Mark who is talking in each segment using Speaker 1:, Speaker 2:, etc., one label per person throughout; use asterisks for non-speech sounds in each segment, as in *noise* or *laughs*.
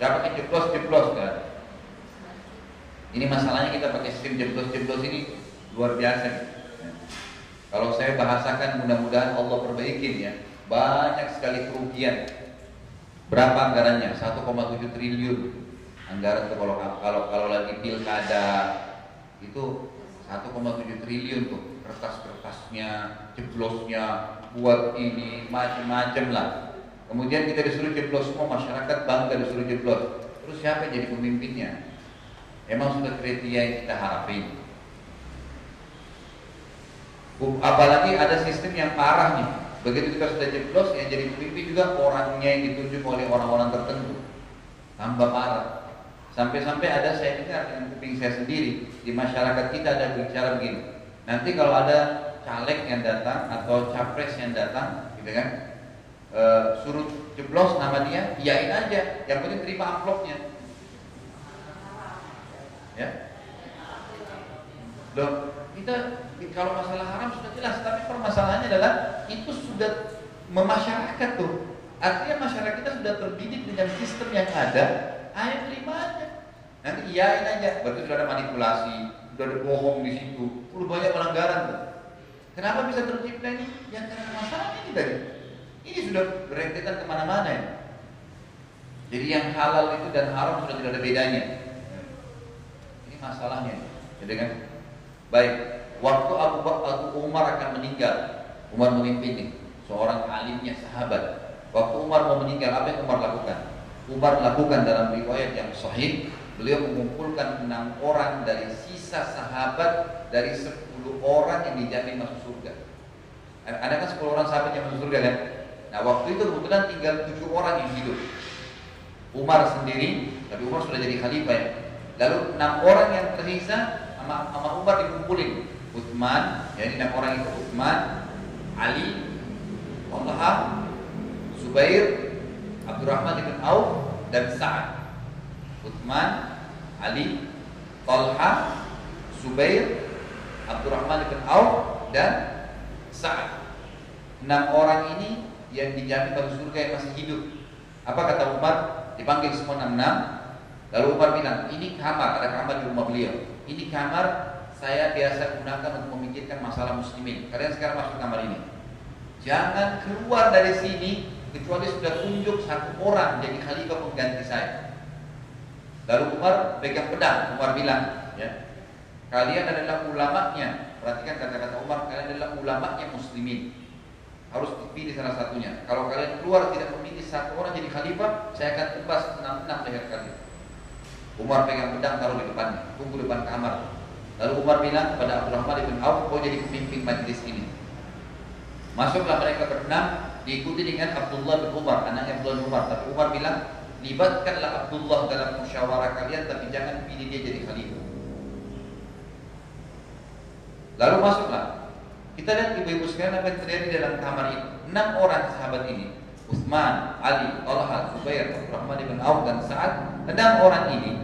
Speaker 1: Dapat jeblos-jeblos kan. Ini masalahnya kita pakai sistem jeblos-jeblos ini luar biasa. Kalau saya bahasakan mudah-mudahan Allah perbaikin ya. Banyak sekali kerugian. Berapa anggarannya? 1,7 triliun. Anggaran itu kalau kalau kalau lagi pilkada itu 1,7 triliun tuh kertas-kertasnya, jeblosnya, buat ini macam-macam lah. Kemudian kita disuruh jeblos semua masyarakat bangga disuruh jeblos. Terus siapa yang jadi pemimpinnya? Emang sudah kriteria yang kita harapin. Apalagi ada sistem yang parah nih. Begitu kita sudah jeblos, yang jadi pemimpin juga orangnya yang ditunjuk oleh orang-orang tertentu. Tambah parah. Sampai-sampai ada saya dengar dengan kuping saya sendiri di masyarakat kita ada bicara begini. Nanti kalau ada caleg yang datang atau capres yang datang, gitu kan, e, suruh jeblos nama dia, iyain aja. Yang penting terima amplopnya. Ya. Loh, kita kalau masalah haram sudah jelas, tapi permasalahannya adalah itu sudah memasyarakat tuh. Artinya masyarakat kita sudah terdidik dengan sistem yang ada, ayo terima aja. Nanti iyain aja, berarti sudah ada manipulasi, sudah ada bohong di situ, perlu banyak pelanggaran tuh. Kenapa bisa tercipta ini? Yang karena masalah ini tadi. Ini sudah berentetan ke mana-mana ya. Jadi yang halal itu dan haram sudah tidak ada bedanya. Ini masalahnya, jadi kan? Baik, waktu Abu Bakar Umar akan meninggal, Umar memimpin ini, seorang alimnya sahabat. Waktu Umar mau meninggal, apa yang Umar lakukan? Umar lakukan dalam riwayat yang sahih, beliau mengumpulkan enam orang dari sisa sahabat dari sepuluh orang yang dijamin masuk surga. Ada kan sepuluh orang sahabat yang masuk surga kan? Nah waktu itu kebetulan tinggal tujuh orang yang hidup. Umar sendiri, tapi Umar sudah jadi khalifah ya. Lalu enam orang yang tersisa sama, sama Umar dikumpulin. Utsman, ya ini enam orang itu Utsman, Ali, Talha, Zubair, Abdurrahman bin Auf dan Sa'ad. Utsman, Ali, Talha, Zubair, Abdurrahman bin Auf dan Sa'ad. Enam orang ini yang dijamin masuk surga yang masih hidup. Apa kata Umar? Dipanggil semua enam-enam. Lalu Umar bilang, ini kamar, ada kamar di rumah beliau. Ini kamar saya biasa gunakan untuk memikirkan masalah muslimin. Kalian sekarang masuk kamar ini. Jangan keluar dari sini kecuali sudah tunjuk satu orang jadi khalifah pengganti saya. Lalu Umar pegang pedang. Umar bilang, ya, kalian adalah ulamanya. Perhatikan kata-kata Umar, kalian adalah ulamanya muslimin harus dipilih salah satunya. Kalau kalian keluar tidak memilih satu orang jadi khalifah, saya akan tebas enam-enam leher kalian. Umar pegang pedang taruh di depannya, tunggu depan kamar. Lalu Umar bilang kepada Abdurrahman bin Auf, kau jadi pemimpin majlis ini. Masuklah mereka berenam, diikuti dengan Abdullah bin Umar, anaknya Abdullah bin Umar. Tapi Umar bilang, libatkanlah Abdullah dalam musyawarah kalian, tapi jangan pilih dia jadi khalifah. Lalu masuklah kita lihat ibu-ibu sekalian apa yang terjadi dalam kamar ini. Enam orang sahabat ini, Utsman, Ali, Talha, Zubair, Abdurrahman bin Auf dan Sa'ad. Enam orang ini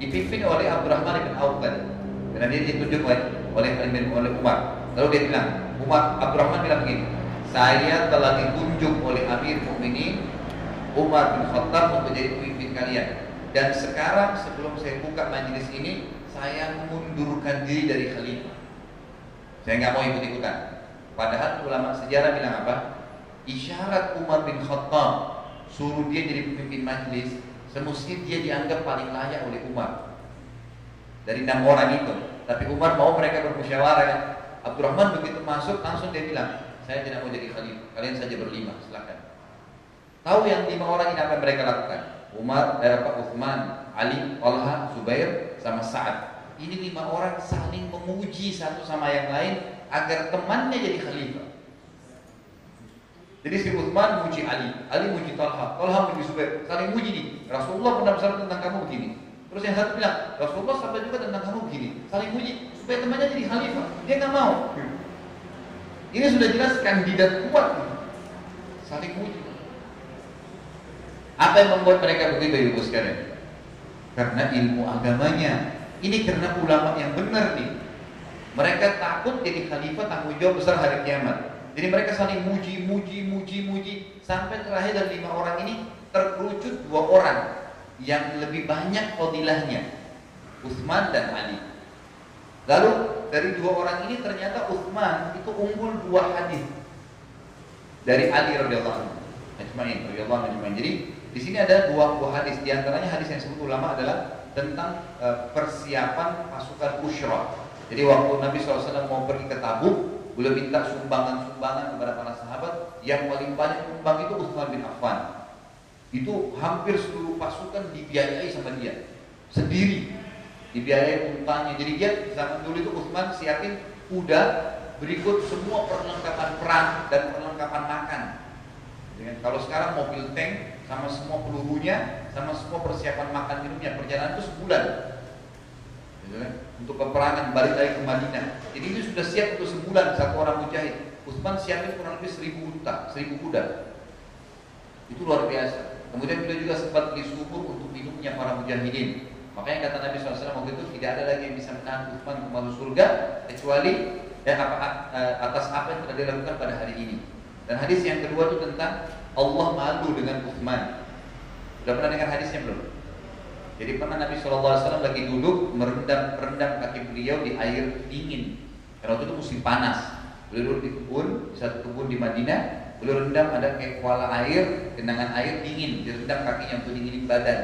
Speaker 1: dipimpin oleh Abdurrahman bin Auf tadi. Karena dia ditunjuk oleh oleh oleh Umar. Lalu dia bilang, Umar Abdurrahman bilang begini, saya telah ditunjuk oleh Amir Mukminin Umar bin Khattab untuk menjadi pemimpin kalian. Dan sekarang sebelum saya buka majelis ini, saya mengundurkan diri dari khalifah. Saya nggak mau ikut-ikutan. Padahal ulama sejarah bilang apa? Isyarat Umar bin Khattab suruh dia jadi pemimpin majlis, semestinya dia dianggap paling layak oleh Umar. Dari enam orang itu. Tapi Umar mau mereka bermusyawarah kan. Abdurrahman begitu masuk langsung dia bilang, saya tidak mau jadi khalifah. Kalian saja berlima, silakan. Tahu yang lima orang ini apa yang mereka lakukan? Umar, eh, Uthman, Ali, Talha, Zubair, sama Sa'ad ini lima orang saling menguji satu sama yang lain agar temannya jadi khalifah. Jadi si Uthman muji Ali, Ali muji Talha, Talha muji Zubair, saling muji nih. Rasulullah pernah bersabda tentang kamu begini. Terus yang satu bilang, Rasulullah sabda juga tentang kamu begini. Saling muji supaya temannya jadi khalifah. Dia nggak mau. Ini sudah jelas kandidat kuat. Saling muji. Apa yang membuat mereka begitu ibu sekalian? Karena ilmu agamanya ini karena ulama yang benar nih. Mereka takut jadi khalifah tanggung jawab besar hari kiamat. Jadi mereka saling muji, muji, muji, muji sampai terakhir dari lima orang ini terkerucut dua orang yang lebih banyak fadilahnya Utsman dan Ali. Lalu dari dua orang ini ternyata Utsman itu unggul dua hadis dari Ali radhiyallahu anhu. Jadi di sini ada dua buah hadis. Di antaranya hadis yang disebut ulama adalah tentang uh, persiapan pasukan Ushra. Jadi waktu Nabi SAW mau pergi ke Tabuk, beliau minta sumbangan-sumbangan kepada para sahabat. Yang paling banyak sumbang itu Utsman bin Affan. Itu hampir seluruh pasukan dibiayai sama dia sendiri dibiayai untanya. Jadi dia zaman dulu itu Utsman siapin kuda berikut semua perlengkapan perang dan perlengkapan makan. Dengan kalau sekarang mobil tank sama semua pelurunya, sama semua persiapan makan minumnya, perjalanan itu sebulan. Gitu kan? Untuk peperangan balik lagi ke Madinah. Jadi itu sudah siap untuk sebulan satu orang mujahid. Utsman siapin kurang lebih seribu unta, seribu kuda. Itu luar biasa. Kemudian beliau juga sempat beli sumur untuk minumnya para mujahidin. Makanya kata Nabi SAW waktu itu tidak ada lagi yang bisa menahan Utsman masuk surga kecuali ya, apa, eh, atas apa yang telah dilakukan pada hari ini. Dan hadis yang kedua itu tentang Allah malu dengan Utsman. Sudah pernah dengar hadisnya belum? Jadi pernah Nabi SAW lagi duduk merendam merendam kaki beliau di air dingin. Karena waktu itu musim panas. Beliau duduk di kebun, di satu kebun di Madinah. Beliau rendam ada kayak kuala air, genangan air dingin. Direndam kakinya untuk dinginin badan.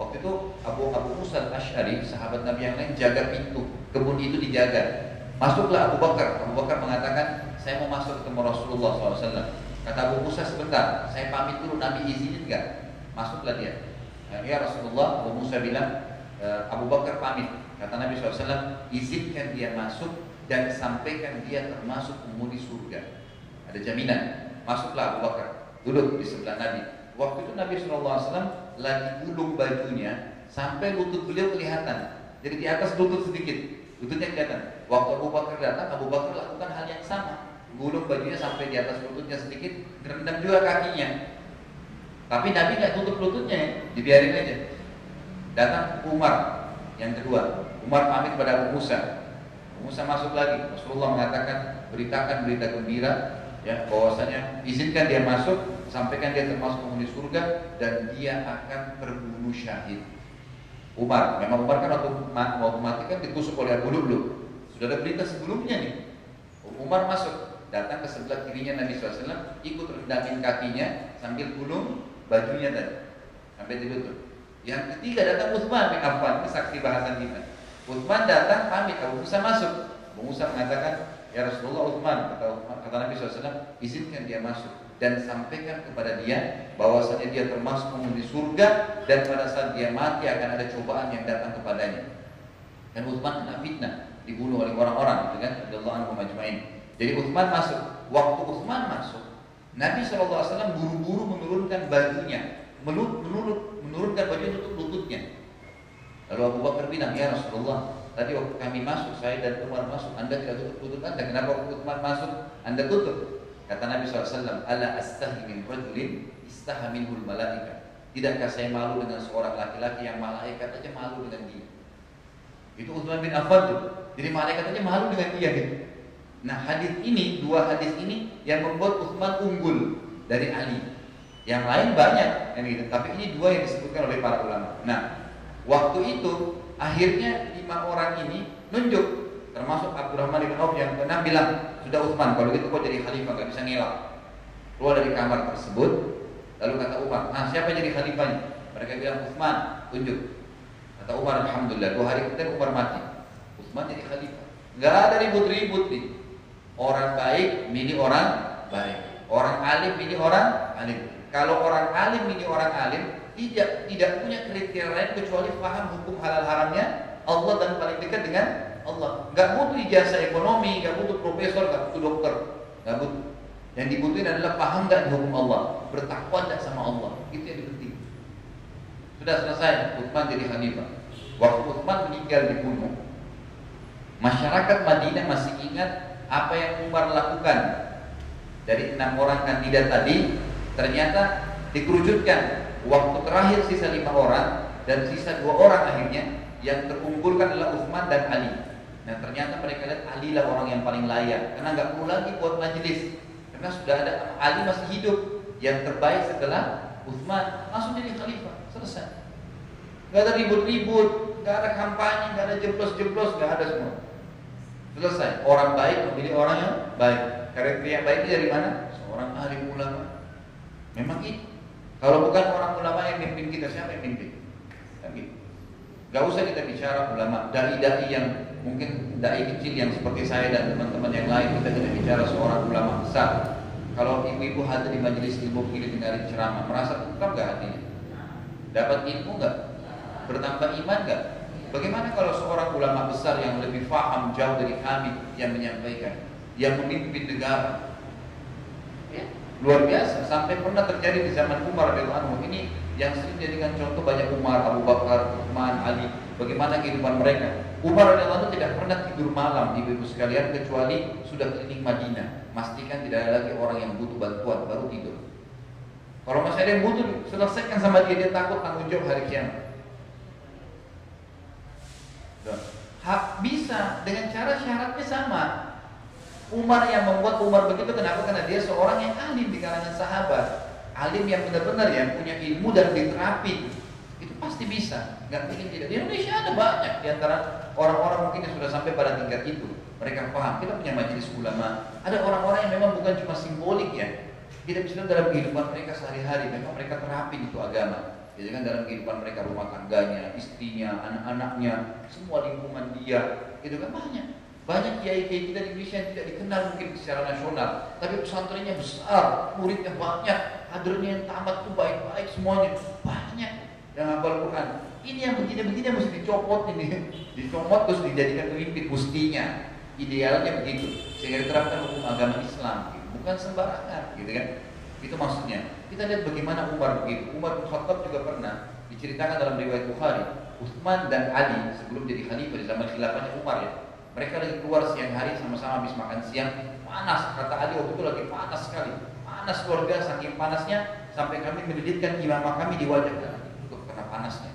Speaker 1: Waktu itu Abu Abu Musa al-Ash'ari, sahabat Nabi yang lain jaga pintu, kebun itu dijaga. Masuklah Abu Bakar. Abu Bakar mengatakan, saya mau masuk ketemu Rasulullah SAW. Kata Abu Musa sebentar, saya pamit dulu, Nabi izinin enggak? Masuklah dia. Ya Rasulullah, Abu Musa bilang, e, Abu Bakar pamit. Kata Nabi SAW, izinkan dia masuk dan sampaikan dia termasuk penghuni surga. Ada jaminan. Masuklah Abu Bakar, duduk di sebelah Nabi. Waktu itu Nabi SAW lagi gulung bajunya sampai lutut beliau kelihatan. Jadi di atas lutut sedikit, lututnya kelihatan. Waktu Abu Bakar datang, Abu Bakar lakukan hal yang sama. Gulung bajunya sampai di atas lututnya sedikit, rendam juga kakinya. Tapi Nabi nggak tutup lututnya, dibiarin aja. Datang Umar yang kedua. Umar pamit pada Abu Musa. Abu Musa masuk lagi. Rasulullah mengatakan beritakan berita gembira ya bahwasanya izinkan dia masuk sampaikan dia termasuk penghuni surga dan dia akan terbunuh syahid. Umar, memang Umar kan waktu, waktu mati kan ditusuk oleh Abu Lu'lu. Sudah ada berita sebelumnya nih. Umar masuk, datang ke sebelah kirinya Nabi SAW, ikut rendamin kakinya sambil gulung bajunya tadi. Sampai ditutup. Yang ketiga datang Uthman bin Affan, ini saksi bahasan kita. Uthman datang pamit, Abu Musa masuk. Abu Musa mengatakan, Ya Rasulullah Uthman, kata, kata Nabi SAW, izinkan dia masuk dan sampaikan kepada dia bahwasanya dia termasuk penghuni surga dan pada saat dia mati akan ada cobaan yang datang kepadanya. Dan Utsman kena fitnah, dibunuh oleh orang-orang, gitu kan? Radhiyallahu anhu. Jadi Utsman masuk. Waktu Utsman masuk, Nabi SAW buru-buru menurunkan bajunya, menurut, menurunkan baju untuk lututnya. Lalu Abu Bakar bilang, ya Rasulullah, tadi waktu kami masuk, saya dan Umar masuk, Anda tidak tutup lutut Anda. Kenapa waktu Utsman masuk, Anda tutup? Kata Nabi SAW, Ala astahi min rajulin istaha malaika. Tidakkah saya malu dengan seorang laki-laki yang malaikat aja malu dengan dia? Itu Uthman bin Affan tuh. Jadi malaikat aja malu dengan dia gitu. Nah hadis ini, dua hadis ini yang membuat Uthman unggul dari Ali. Yang lain banyak yang gitu. Tapi ini dua yang disebutkan oleh para ulama. Nah, waktu itu akhirnya lima orang ini nunjuk. Termasuk Abdurrahman bin Auf yang pernah bilang sudah Utsman kalau gitu kau jadi khalifah gak bisa ngelak. Keluar dari kamar tersebut lalu kata Umar nah siapa jadi khalifahnya? Mereka bilang Utsman tunjuk. Kata Umar Alhamdulillah dua hari kemudian Umar mati. Utsman jadi khalifah. Nggak ada ribut-ribut nih orang baik milih orang baik orang alim milih orang alim kalau orang alim milih orang alim tidak tidak punya kriteria lain kecuali paham hukum halal haramnya Allah dan paling dekat dengan Allah. Gak butuh ijazah ekonomi, gak butuh profesor, gak butuh dokter, gak butuh. Yang dibutuhin adalah paham gak hukum Allah, bertakwa gak sama Allah. Itu yang penting. Sudah selesai, Uthman jadi khalifah. Waktu Uthman meninggal di gunung, masyarakat Madinah masih ingat apa yang Umar lakukan. Dari enam orang kandidat tadi, ternyata dikerucutkan. Waktu terakhir sisa lima orang dan sisa dua orang akhirnya yang terkumpulkan adalah Uthman dan Ali. Nah ternyata mereka lihat Ali lah orang yang paling layak karena nggak perlu lagi buat majelis karena sudah ada Ali masih hidup yang terbaik setelah Uthman langsung jadi khalifah selesai. nggak ada ribut-ribut, nggak ada kampanye, nggak ada jeblos-jeblos, nggak ada semua. Selesai. Orang baik memilih orang yang baik. Karakter yang baik dari mana? Seorang ahli ulama. Memang itu. Kalau bukan orang ulama yang mimpin kita, siapa yang mimpin? Kan gitu. Gak usah kita bicara ulama, dai-dai yang mungkin dai kecil yang seperti saya dan teman-teman yang lain kita tidak bicara seorang ulama besar. Kalau ibu-ibu hadir di majelis ilmu begini dengar ceramah, merasa tentram gak hatinya? Dapat ilmu gak? Bertambah iman gak? Bagaimana kalau seorang ulama besar yang lebih faham jauh dari kami yang menyampaikan, yang memimpin negara? Ya, luar biasa. Sampai pernah terjadi di zaman Umar radhiyallahu ini yang sering dijadikan contoh banyak Umar, Abu Bakar, Uthman, Ali. Bagaimana kehidupan mereka? Umar radhiyallahu tidak pernah tidur malam, ibu-ibu sekalian, kecuali sudah keliling Madinah. Pastikan tidak ada lagi orang yang butuh bantuan, baru tidur. Kalau masih ada yang butuh, selesaikan sama dia, dia takut tanggung jawab hari kiamat. Hak bisa dengan cara syaratnya sama. Umar yang membuat Umar begitu kenapa? Karena dia seorang yang alim di kalangan sahabat, alim yang benar-benar yang punya ilmu dan diterapi. Itu pasti bisa, nggak mungkin tidak. Di Indonesia ada banyak di antara orang-orang mungkin yang sudah sampai pada tingkat itu. Mereka paham. Kita punya majelis ulama. Ada orang-orang yang memang bukan cuma simbolik ya. Kita bisa dalam kehidupan mereka sehari-hari. Memang mereka terapi itu agama. Jadi kan dalam kehidupan mereka rumah tangganya, istrinya, anak-anaknya, semua lingkungan dia, itu kan banyak. Banyak kiai-kiai kita di Indonesia yang tidak dikenal mungkin secara nasional, tapi pesantrennya besar, muridnya banyak, kadernya yang tamat tuh baik-baik semuanya, banyak yang hafal Quran. Ini yang begini-begini mesti dicopot ini, *laughs* dicopot terus dijadikan pemimpin mestinya. Idealnya begitu, sehingga diterapkan hukum agama Islam, bukan sembarangan, gitu kan? Itu maksudnya. Kita lihat bagaimana Umar begitu. Umar bin Khattab juga pernah diceritakan dalam riwayat Bukhari. Uthman dan Ali sebelum jadi khalifah di zaman khilafahnya Umar ya. Mereka lagi keluar siang hari sama-sama habis makan siang. Panas, kata Ali waktu itu lagi panas sekali. Panas luar biasa, saking panasnya sampai kami melilitkan imamah kami di wajah untuk karena panasnya.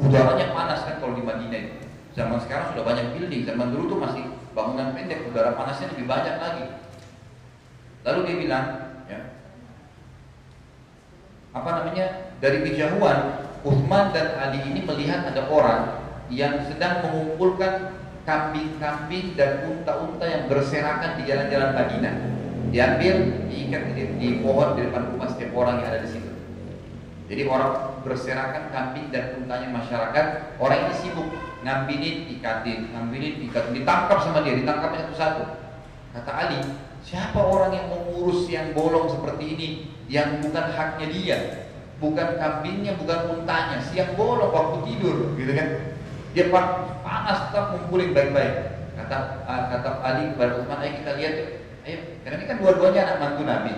Speaker 1: Udaranya panas kan kalau di Madinah itu. Zaman sekarang sudah banyak building, zaman dulu tuh masih bangunan pendek, udara panasnya lebih banyak lagi. Lalu dia bilang, apa namanya dari kejauhan Uthman dan Ali ini melihat ada orang yang sedang mengumpulkan kambing-kambing dan unta-unta yang berserakan di jalan-jalan Madinah. Diambil, diikat di, di pohon di depan rumah setiap orang yang ada di situ. Jadi orang berserakan kambing dan untanya masyarakat, orang ini sibuk ngambilin, ikatin, ngambilin, ikatin, ditangkap sama dia, ditangkapnya satu-satu. Kata Ali, siapa orang yang mengurus yang bolong seperti ini yang bukan haknya dia, bukan kambingnya, bukan untanya, siang bolong waktu tidur, gitu kan? Dia panas tetap ngumpulin baik-baik. Kata uh, kata Ali kepada Utsman, ayo kita lihat yuk. Ayo, karena ini kan dua-duanya anak mantu Nabi.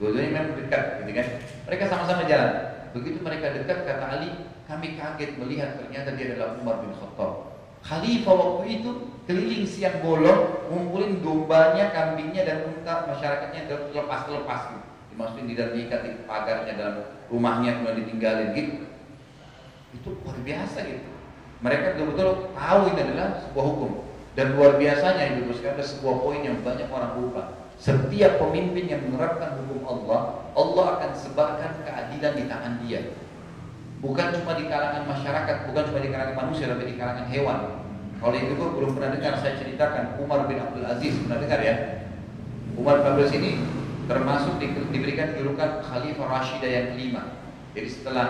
Speaker 1: Dua-duanya memang dekat, gitu kan? Mereka sama-sama jalan. Begitu mereka dekat, kata Ali, kami kaget melihat ternyata dia adalah Umar bin Khattab. Khalifah waktu itu keliling siang bolong, ngumpulin dombanya, kambingnya dan unta masyarakatnya lepas-lepas gitu dimasukin di dalam diikat di pagarnya dalam rumahnya kemudian ditinggalin gitu. Itu luar biasa gitu. Mereka betul-betul tahu ini adalah sebuah hukum. Dan luar biasanya ibu sekalian ada sebuah poin yang banyak orang lupa setiap pemimpin yang menerapkan hukum Allah Allah akan sebarkan keadilan di tangan dia bukan cuma di kalangan masyarakat bukan cuma di kalangan manusia tapi di kalangan hewan kalau itu belum pernah dengar saya ceritakan Umar bin Abdul Aziz pernah dengar ya Umar bin Abdul Aziz ini termasuk di, diberikan julukan Khalifah Rashidah yang kelima. Jadi setelah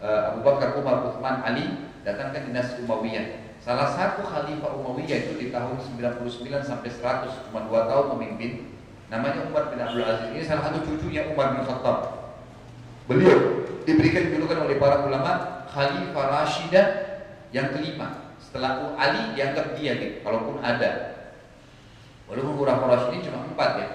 Speaker 1: uh, Abu Bakar, Umar, Uthman, Ali datangkan dinasti Umayyah. Salah satu Khalifah Umayyah itu di tahun 99 sampai 100 cuma dua tahun memimpin. Namanya Umar bin Abdul Aziz. Ini salah satu cucunya Umar bin Khattab. Beliau diberikan julukan oleh para ulama Khalifah Rashidah yang kelima. Setelah Ali dianggap dia gitu, kalaupun ada. Walaupun Khulafa Rasyidin cuma empat ya,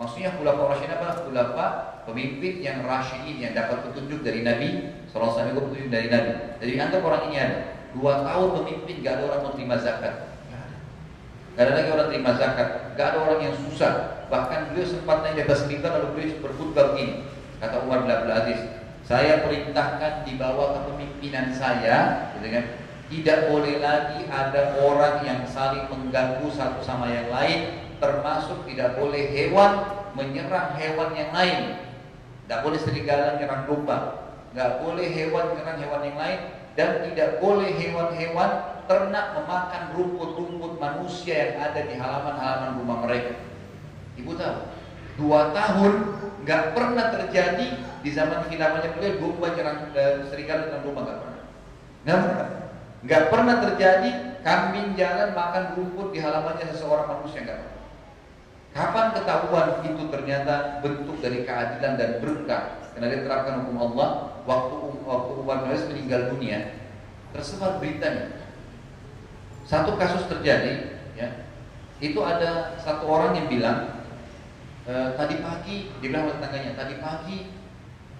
Speaker 1: Maksudnya khulafa rasyidin apa? Khulafa pemimpin yang rasyidin yang dapat petunjuk dari Nabi alaihi wasallam petunjuk dari Nabi. Jadi anggap orang ini ada dua tahun memimpin gak ada orang mau terima zakat. Gak ada lagi orang terima zakat, gak ada orang yang susah. Bahkan beliau sempat naik di atas mimbar lalu beliau berkhutbah begini. Kata Umar bin Abdul Aziz, saya perintahkan di bawah kepemimpinan saya, gitu kan, tidak boleh lagi ada orang yang saling mengganggu satu sama yang lain termasuk tidak boleh hewan menyerang hewan yang lain. Tidak boleh serigala menyerang domba. nggak boleh hewan menyerang hewan yang lain, dan tidak boleh hewan-hewan ternak memakan rumput-rumput manusia yang ada di halaman-halaman rumah mereka. Ibu tahu, dua tahun nggak pernah terjadi di zaman khilafahnya beliau domba nyerang uh, serigala dengan domba nggak pernah. Nggak pernah. Terjadi kambing jalan makan rumput di halamannya seseorang manusia nggak pernah. Kapan ketahuan itu ternyata bentuk dari keadilan dan berkah karena dia terapkan hukum Allah waktu waktu Umar bin meninggal dunia tersebar beritanya satu kasus terjadi ya itu ada satu orang yang bilang e, tadi pagi dia bilang sama tetangganya tadi pagi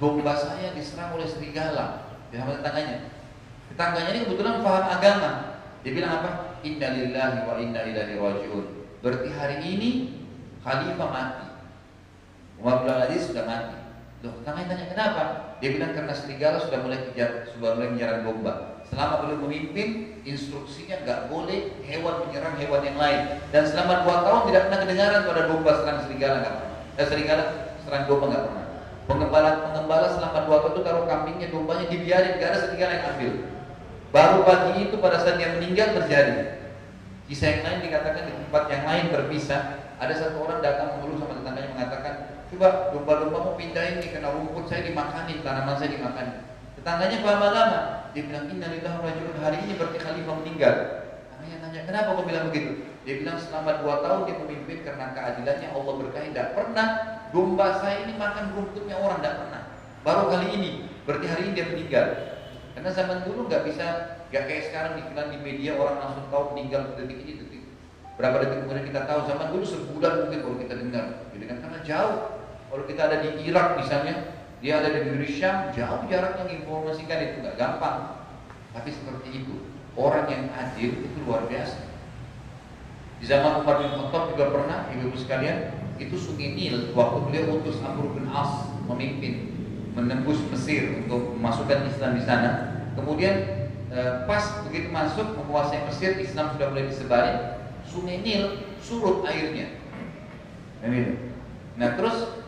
Speaker 1: domba saya diserang oleh serigala. Dia sama tetangganya. Tetangganya ini kebetulan paham agama. Dia bilang apa? Innalillahi wa inna ilaihi rajiun. Berarti hari ini khalifah mati. Umar bin Aziz sudah mati. Loh, tetangganya tanya kenapa? Dia bilang karena serigala sudah mulai kejar, sudah mulai menyerang domba. Selama belum memimpin, instruksinya nggak boleh hewan menyerang hewan yang lain. Dan selama dua tahun tidak pernah kedengaran ada domba serang serigala nggak pernah. Eh, serigala serang domba nggak pernah. Pengembala pengembala selama dua tahun itu taruh kambingnya dombanya dibiarin, nggak ada serigala yang ambil. Baru pagi itu pada saat dia meninggal terjadi. Kisah yang lain dikatakan di tempat yang lain berpisah. Ada satu orang datang mengeluh sama tetangganya mengatakan, coba domba-domba mau pindahin nih karena rumput saya dimakanin, tanaman saya dimakanin. Tetangganya paham agama. Dia bilang innalillahi wa hari ini berarti khalifah meninggal. Tetangganya nanya, "Kenapa kau bilang begitu?" Dia bilang selama dua tahun dia memimpin karena keadilannya Allah berkahi tidak pernah domba saya ini makan rumputnya orang tidak pernah. Baru kali ini berarti hari ini dia meninggal. Karena zaman dulu nggak bisa nggak kayak sekarang dikenal di media orang langsung tahu meninggal detik ini detik. Berapa detik kemudian kita tahu zaman dulu sebulan mungkin baru kita dengar. Jadi kan karena jauh. Kalau kita ada di Irak misalnya, dia ada di negeri Syam, jauh jarak yang informasikan itu nggak gampang. Tapi seperti itu, orang yang adil itu luar biasa. Di zaman Umar bin Khattab juga pernah, ibu-ibu sekalian, itu sungai Nil waktu beliau utus Amr bin As memimpin menembus Mesir untuk memasukkan Islam di sana. Kemudian eh, pas begitu masuk menguasai Mesir, Islam sudah mulai disebarin. Sungai Nil surut airnya. Nah terus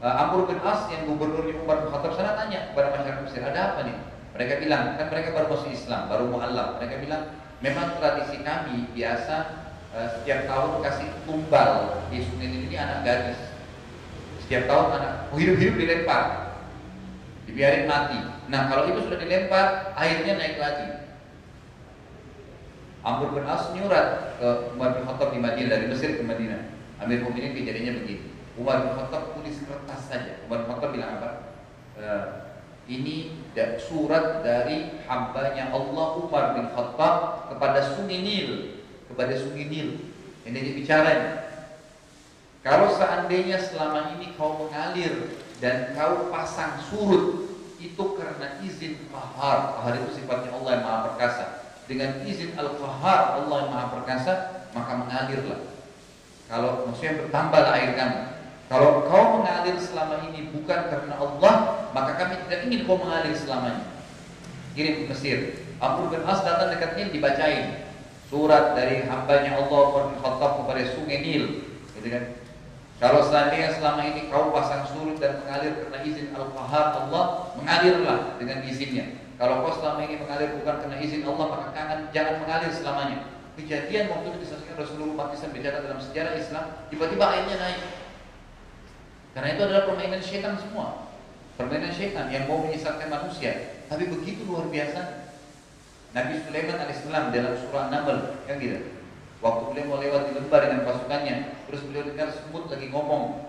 Speaker 1: uh, Amr bin As yang gubernur di Umar bin Khattab sana tanya kepada masyarakat Mesir, ada apa nih? Mereka bilang, kan mereka baru masuk Islam, baru mu'alaf. Mereka bilang, memang tradisi kami biasa uh, setiap tahun kasih tumbal di sungai ini anak gadis. Setiap tahun anak hidup-hidup dilempar, dibiarin mati. Nah kalau itu sudah dilempar, airnya naik lagi. Amr bin As nyurat ke Umar bin Khattab di Madinah dari Mesir ke Madinah. Amir Mu'minin kejadiannya begini. Umar bin Khattab tulis kertas saja. Umar bin Khattab bilang apa? E, ini surat dari hambanya Allah Umar bin Khattab kepada Sungai Nil, kepada Sungai Nil. Ini dibicara. Kalau seandainya selama ini kau mengalir dan kau pasang surut itu karena izin Qahar. Qahar itu sifatnya Allah yang Maha Perkasa. Dengan izin Al-Qahar Allah yang Maha Perkasa, maka mengalirlah. Kalau maksudnya bertambahlah air kamu. Kalau kau mengalir selama ini bukan karena Allah, maka kami tidak ingin kau mengalir selamanya. Kirim ke Mesir. Amr bin As datang dekat Nil dibacain surat dari hambanya Allah bin Khattab kepada sungai Nil, gitu kan? Kalau seandainya selama ini kau pasang surut dan mengalir karena izin Al-Qahar Allah, mengalirlah dengan izinnya. Kalau kau selama ini mengalir bukan karena izin Allah, maka jangan, jangan mengalir selamanya. Kejadian waktu itu disaksikan Rasulullah bicara dalam sejarah Islam, tiba-tiba airnya naik. Karena itu adalah permainan syaitan semua. Permainan syaitan yang mau menyesatkan manusia. Tapi begitu luar biasa. Nabi Sulaiman alaihissalam dalam surah Naml kan gitu. Waktu beliau mau lewat di lembah dengan pasukannya, terus beliau dengar semut lagi ngomong.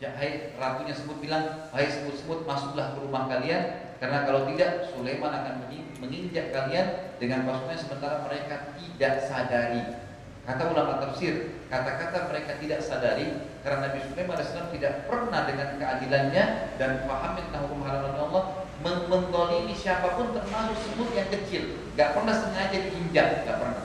Speaker 1: Ya, hai ratunya semut bilang, hai semut-semut masuklah ke rumah kalian, karena kalau tidak Sulaiman akan menginjak kalian dengan pasukannya sementara mereka tidak sadari. Kata ulama tafsir, kata-kata mereka tidak sadari karena Nabi Sulaiman AS tidak pernah dengan keadilannya dan paham tentang hukum halaman Allah menggolimi siapa pun termasuk semut yang kecil, gak pernah sengaja diinjak, gak pernah.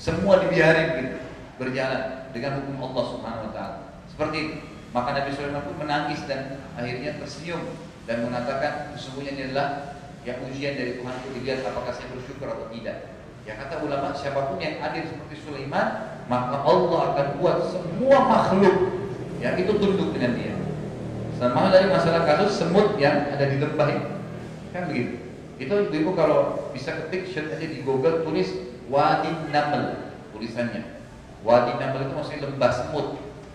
Speaker 1: Semua dibiarin gitu, berjalan dengan hukum Allah Subhanahu Wa Taala. Seperti itu. Maka Nabi Sulaiman pun menangis dan akhirnya tersenyum dan mengatakan sesungguhnya ini adalah yang ujian dari Tuhan untuk dilihat apakah saya bersyukur atau tidak. Ya kata ulama siapa pun yang adil seperti Sulaiman maka Allah akan buat semua makhluk yang itu tunduk dengan dia. Sama dari masalah kasus semut yang ada di lembah ini. Kan begitu. Itu ibu-ibu kalau bisa ketik search aja di Google tulis Wadi Namel tulisannya. Wadi Namel itu maksudnya lembah semut.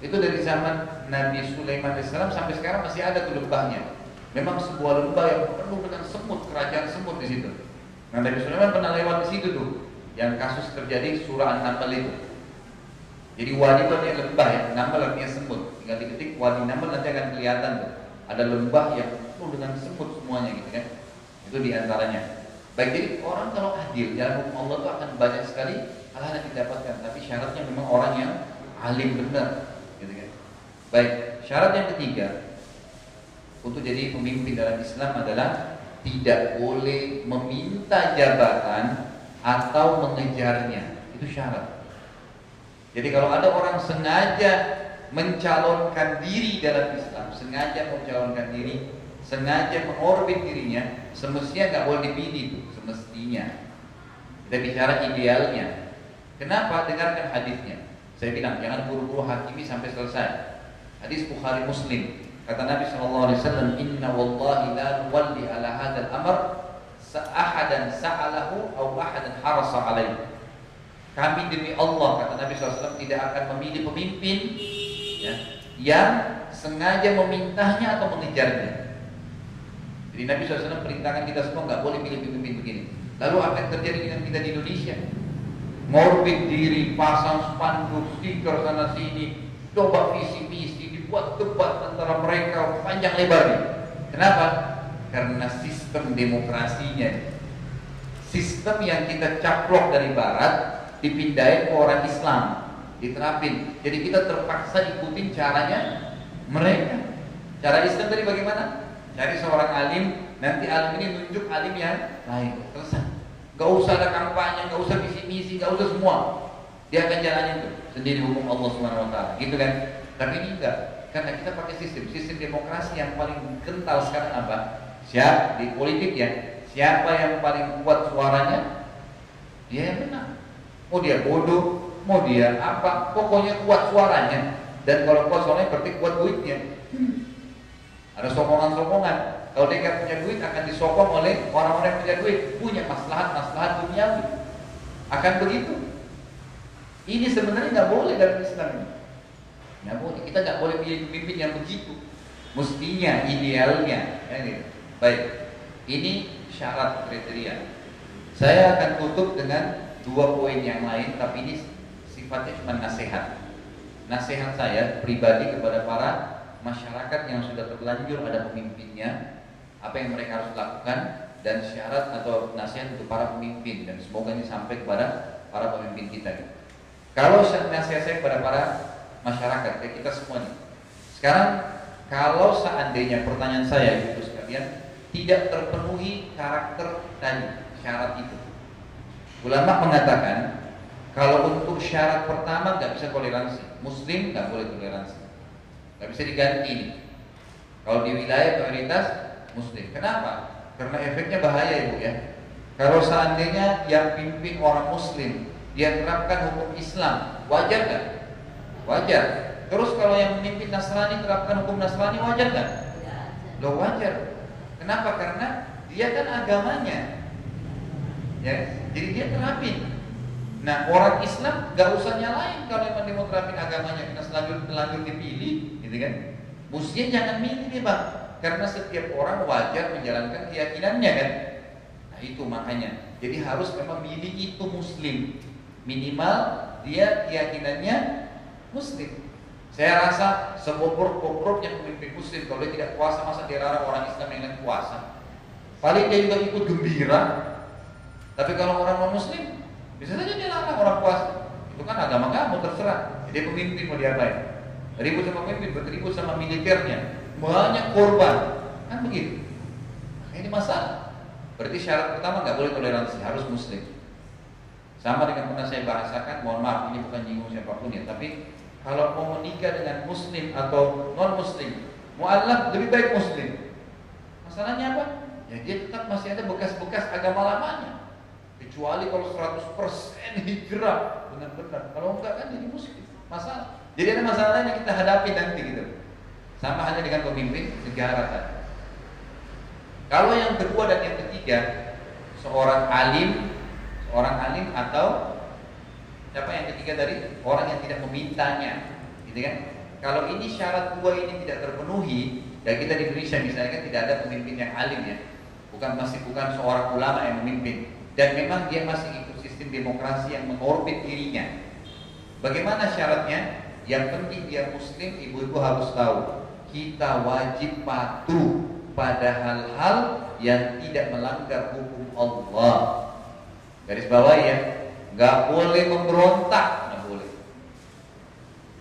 Speaker 1: Itu dari zaman Nabi Sulaiman AS sampai sekarang masih ada tuh lembahnya. Memang sebuah lembah yang penuh dengan semut, kerajaan semut di situ. Nah Nabi Sulaiman pernah lewat di situ tuh, yang kasus terjadi surah An-Naml itu. Jadi wadi itu artinya lembah ya, Naml artinya semut. Tinggal diketik wadi Naml nanti akan kelihatan tuh. Ada lembah yang penuh dengan semut semuanya gitu kan. Itu di antaranya. Baik jadi orang kalau adil jalan hukum Allah itu akan banyak sekali hal-hal yang didapatkan. Tapi syaratnya memang orang yang alim benar, gitu kan. Baik, syarat yang ketiga untuk jadi pemimpin dalam Islam adalah tidak boleh meminta jabatan atau mengejarnya. Itu syarat. Jadi kalau ada orang sengaja mencalonkan diri dalam Islam, sengaja mencalonkan diri, sengaja mengorbit dirinya, semestinya nggak boleh dipilih, semestinya. Kita bicara idealnya. Kenapa? Dengarkan hadisnya. Saya bilang jangan buru-buru hakimi sampai selesai. Hadis Bukhari Muslim. Kata Nabi SAW, Inna wallahi la nuwalli ala hadal amr sa'ahadan sa'alahu au ahadan harasa alaih. Kami demi Allah, kata Nabi SAW, tidak akan memilih pemimpin ya, yang sengaja memintanya atau mengejarnya. Jadi Nabi SAW perintahkan kita semua nggak boleh pilih pemimpin begini. Lalu apa yang terjadi dengan kita di Indonesia? Ngorbit diri, pasang spanduk, stiker sana sini, coba visi misi, buat debat antara mereka panjang lebar nih. Kenapa? Karena sistem demokrasinya. Sistem yang kita caplok dari barat Dipindahin ke orang Islam Diterapin. Jadi kita terpaksa ikutin caranya mereka. Cara Islam tadi bagaimana? Cari seorang alim Nanti alim ini nunjuk alim yang lain. Selesai. Gak usah ada kampanye, gak usah misi-misi, gak usah semua. Dia akan jalanin itu Sendiri hukum Allah SWT Gitu kan? Tapi ini enggak karena kita pakai sistem sistem demokrasi yang paling kental sekarang apa? Siapa di politik ya? Siapa yang paling kuat suaranya? Dia yang menang. Mau dia bodoh, mau dia apa, pokoknya kuat suaranya. Dan kalau kuat suaranya berarti kuat duitnya. Ada sokongan-sokongan. Kalau dia nggak punya duit akan disokong oleh orang-orang yang punya duit, punya maslahat-maslahat duniawi. Akan begitu. Ini sebenarnya nggak boleh dalam Islam. Nggak boleh. Kita nggak boleh pilih pemimpin yang begitu. Mestinya, idealnya. Ya, gitu. Baik. Ini syarat kriteria. Saya akan tutup dengan dua poin yang lain, tapi ini sifatnya cuma nasihat. Nasihat saya pribadi kepada para masyarakat yang sudah terlanjur ada pemimpinnya, apa yang mereka harus lakukan dan syarat atau nasihat untuk para pemimpin dan semoga ini sampai kepada para pemimpin kita. Kalau nasihat saya kepada para masyarakat kayak kita semua nih. Sekarang kalau seandainya pertanyaan saya itu sekalian tidak terpenuhi karakter tadi syarat itu. Ulama mengatakan kalau untuk syarat pertama nggak bisa toleransi, Muslim nggak boleh toleransi, nggak bisa diganti ini. Kalau di wilayah prioritas Muslim, kenapa? Karena efeknya bahaya ibu ya. Kalau seandainya yang pimpin orang Muslim dia terapkan hukum Islam, wajar nggak? Wajar. Terus kalau yang memimpin Nasrani terapkan hukum Nasrani wajar kan? Loh wajar. Kenapa? Karena dia kan agamanya. Ya, jadi dia terapin. Nah orang Islam gak usah nyalain kalau emang dia mau terapin agamanya kita selanjut selanjut dipilih, gitu kan? Mestinya jangan milih nih bang, karena setiap orang wajar menjalankan keyakinannya kan. Nah itu makanya. Jadi harus memang milih itu Muslim minimal dia keyakinannya Muslim. Saya rasa sekobrok-kobroknya pemimpin Muslim kalau dia tidak puasa masa dia larang orang Islam yang lain puasa. Paling dia juga ikut gembira. Tapi kalau orang non Muslim bisa saja dia larang orang puasa. Itu kan agama kamu terserah. Jadi pemimpin mau diapain? Ribut sama pemimpin, berribut sama militernya. Banyak korban. Kan begitu. Nah, ini masalah. Berarti syarat pertama nggak boleh toleransi, harus muslim. Sama dengan pernah saya bahasakan, mohon maaf ini bukan nyinggung siapa pun ya, tapi kalau mau menikah dengan muslim atau non muslim, mualaf lebih baik muslim. Masalahnya apa? Ya dia tetap masih ada bekas-bekas agama lamanya. Kecuali kalau 100% hijrah benar-benar. Kalau enggak kan jadi muslim. Masalah. Jadi ada masalah yang kita hadapi nanti gitu. Sama halnya dengan pemimpin negara tadi. Kalau yang kedua dan yang ketiga, seorang alim, seorang alim atau siapa yang ketiga dari orang yang tidak memintanya, gitu kan? Kalau ini syarat dua ini tidak terpenuhi, dan kita di Indonesia misalnya kan tidak ada pemimpin yang alim ya, bukan masih bukan seorang ulama yang memimpin, dan memang dia masih ikut sistem demokrasi yang mengorbit dirinya. Bagaimana syaratnya? Yang penting dia muslim, ibu-ibu harus tahu kita wajib patuh pada hal-hal yang tidak melanggar hukum Allah. Garis bawah ya, nggak boleh memberontak, nggak boleh.